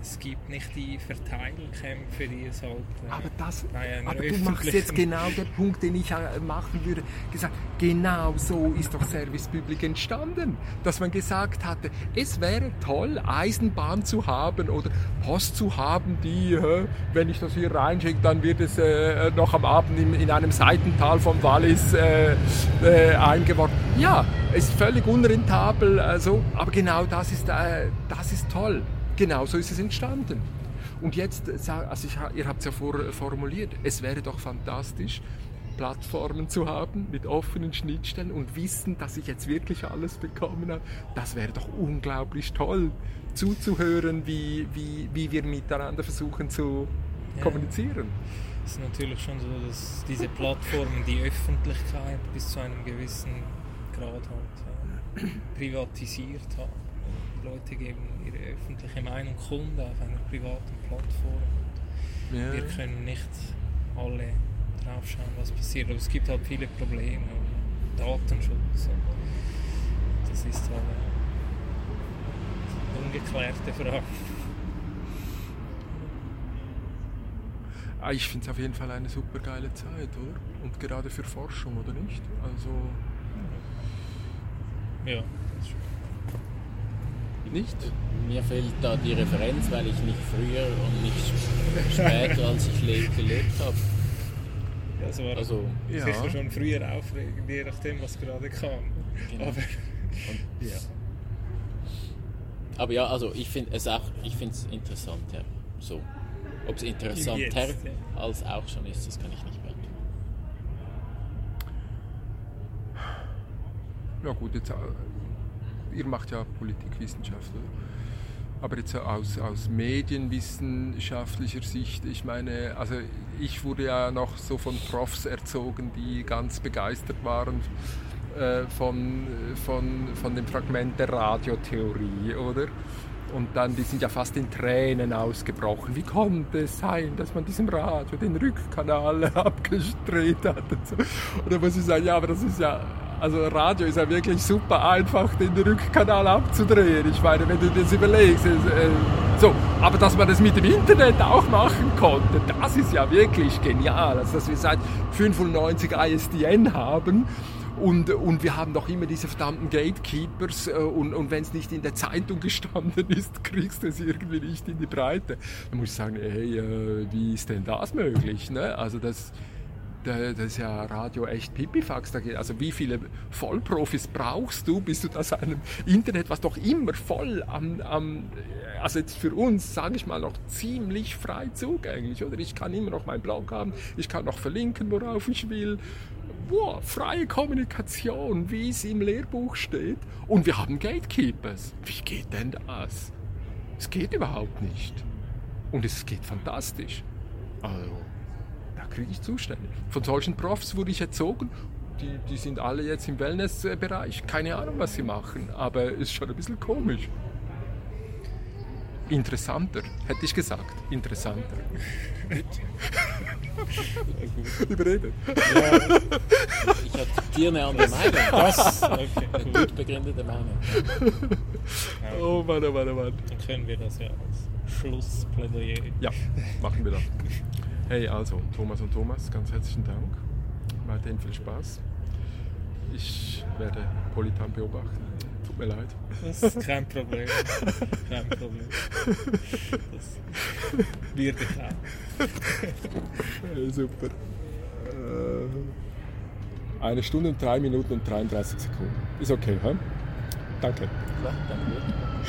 S2: es gibt nicht die Verteilkämpfe, die es halt
S1: äh, aber das,
S2: aber
S1: du machst jetzt genau den Punkt, den ich äh, machen würde. Gesagt, genau so ist doch Service Public entstanden, dass man gesagt hatte, es wäre toll, Eisenbahn zu haben oder Post zu haben, die, wenn ich das hier reinschicke, dann wird es äh, noch am Abend in, in einem Seitental vom Wallis äh, äh, eingeworfen. Ja, ist völlig unrentabel, also, aber genau das ist, äh, das ist toll. Genau so ist es entstanden. Und jetzt, also ich, ihr habt es ja vor, formuliert, es wäre doch fantastisch, Plattformen zu haben mit offenen Schnittstellen und wissen, dass ich jetzt wirklich alles bekommen habe. Das wäre doch unglaublich toll, zuzuhören, wie, wie, wie wir miteinander versuchen zu ja. kommunizieren.
S2: Es ist natürlich schon so, dass diese Plattformen die Öffentlichkeit bis zu einem gewissen Grad halt, ja, privatisiert haben. Leute geben ihre öffentliche Meinung kund auf einer privaten Plattform. Ja. Wir können nicht alle draufschauen, was passiert. Aber es gibt halt viele Probleme. Datenschutz. Das ist halt eine ungeklärte Frage.
S1: Ah, ich finde es auf jeden Fall eine super geile Zeit, oder? Und gerade für Forschung, oder nicht? Also.
S2: Ja,
S1: nicht?
S3: Mir fehlt da die Referenz, weil ich nicht früher und nicht später, als ich le gelebt habe.
S2: Ja, es war also, ja. sicher schon früher aufregend, je nachdem, was gerade kam. Genau. Aber, und, ja.
S3: Aber ja, also ich finde es auch, ich finde es interessant, ja. So. Ob es interessanter jetzt, ja. als auch schon ist, das kann ich nicht beantworten.
S1: Ja gut, jetzt ihr macht ja Politikwissenschaft, aber jetzt aus, aus medienwissenschaftlicher Sicht, ich meine, also ich wurde ja noch so von Profs erzogen, die ganz begeistert waren äh, von, von, von dem Fragment der Radiotheorie, oder? Und dann, die sind ja fast in Tränen ausgebrochen. Wie konnte es sein, dass man diesem Radio den Rückkanal abgedreht hat? Und, so. da muss ich sagen, ja, aber das ist ja also Radio ist ja wirklich super einfach, den Rückkanal abzudrehen. Ich meine, wenn du das überlegst. Äh, so, aber dass man das mit dem Internet auch machen konnte, das ist ja wirklich genial. Also, dass wir seit 95 ISDN haben. Und, und wir haben doch immer diese verdammten Gatekeepers äh, und, und wenn es nicht in der Zeitung gestanden ist, kriegst du es irgendwie nicht in die Breite. Da muss ich sagen, hey, äh, wie ist denn das möglich? Ne? Also das, das ist ja Radio echt Pipifax. Also wie viele Vollprofis brauchst du, bis du das einem Internet, was doch immer voll am, am also jetzt für uns, sage ich mal, noch ziemlich frei zugänglich, oder? Ich kann immer noch meinen Blog haben, ich kann noch verlinken, worauf ich will. Boah, freie Kommunikation, wie es im Lehrbuch steht. Und wir haben Gatekeepers. Wie geht denn das? Es geht überhaupt nicht. Und es geht fantastisch. Also, kriege ich Zustände. Von solchen Profs wurde ich erzogen. Die, die sind alle jetzt im Wellnessbereich. Keine Ahnung, was sie machen, aber ist schon ein bisschen komisch. Interessanter, hätte ich gesagt. Interessanter. Überredet.
S3: Ja, ich akzeptiere eine andere Meinung. Das, okay, eine gut begründete Meinung.
S1: Oh Mann, oh Mann, oh Mann.
S2: Dann können wir das ja als Schlussplädoyer.
S1: Ja, machen wir das. Hey, also Thomas und Thomas, ganz herzlichen Dank. Weiterhin viel Spaß. Ich werde Polytan beobachten. Tut mir leid.
S2: Das ist kein Problem. Kein Problem. Das wird.
S1: Hey, super. Äh, eine Stunde und drei Minuten und 33 Sekunden. Ist okay, hä? Danke.
S3: Klar, danke.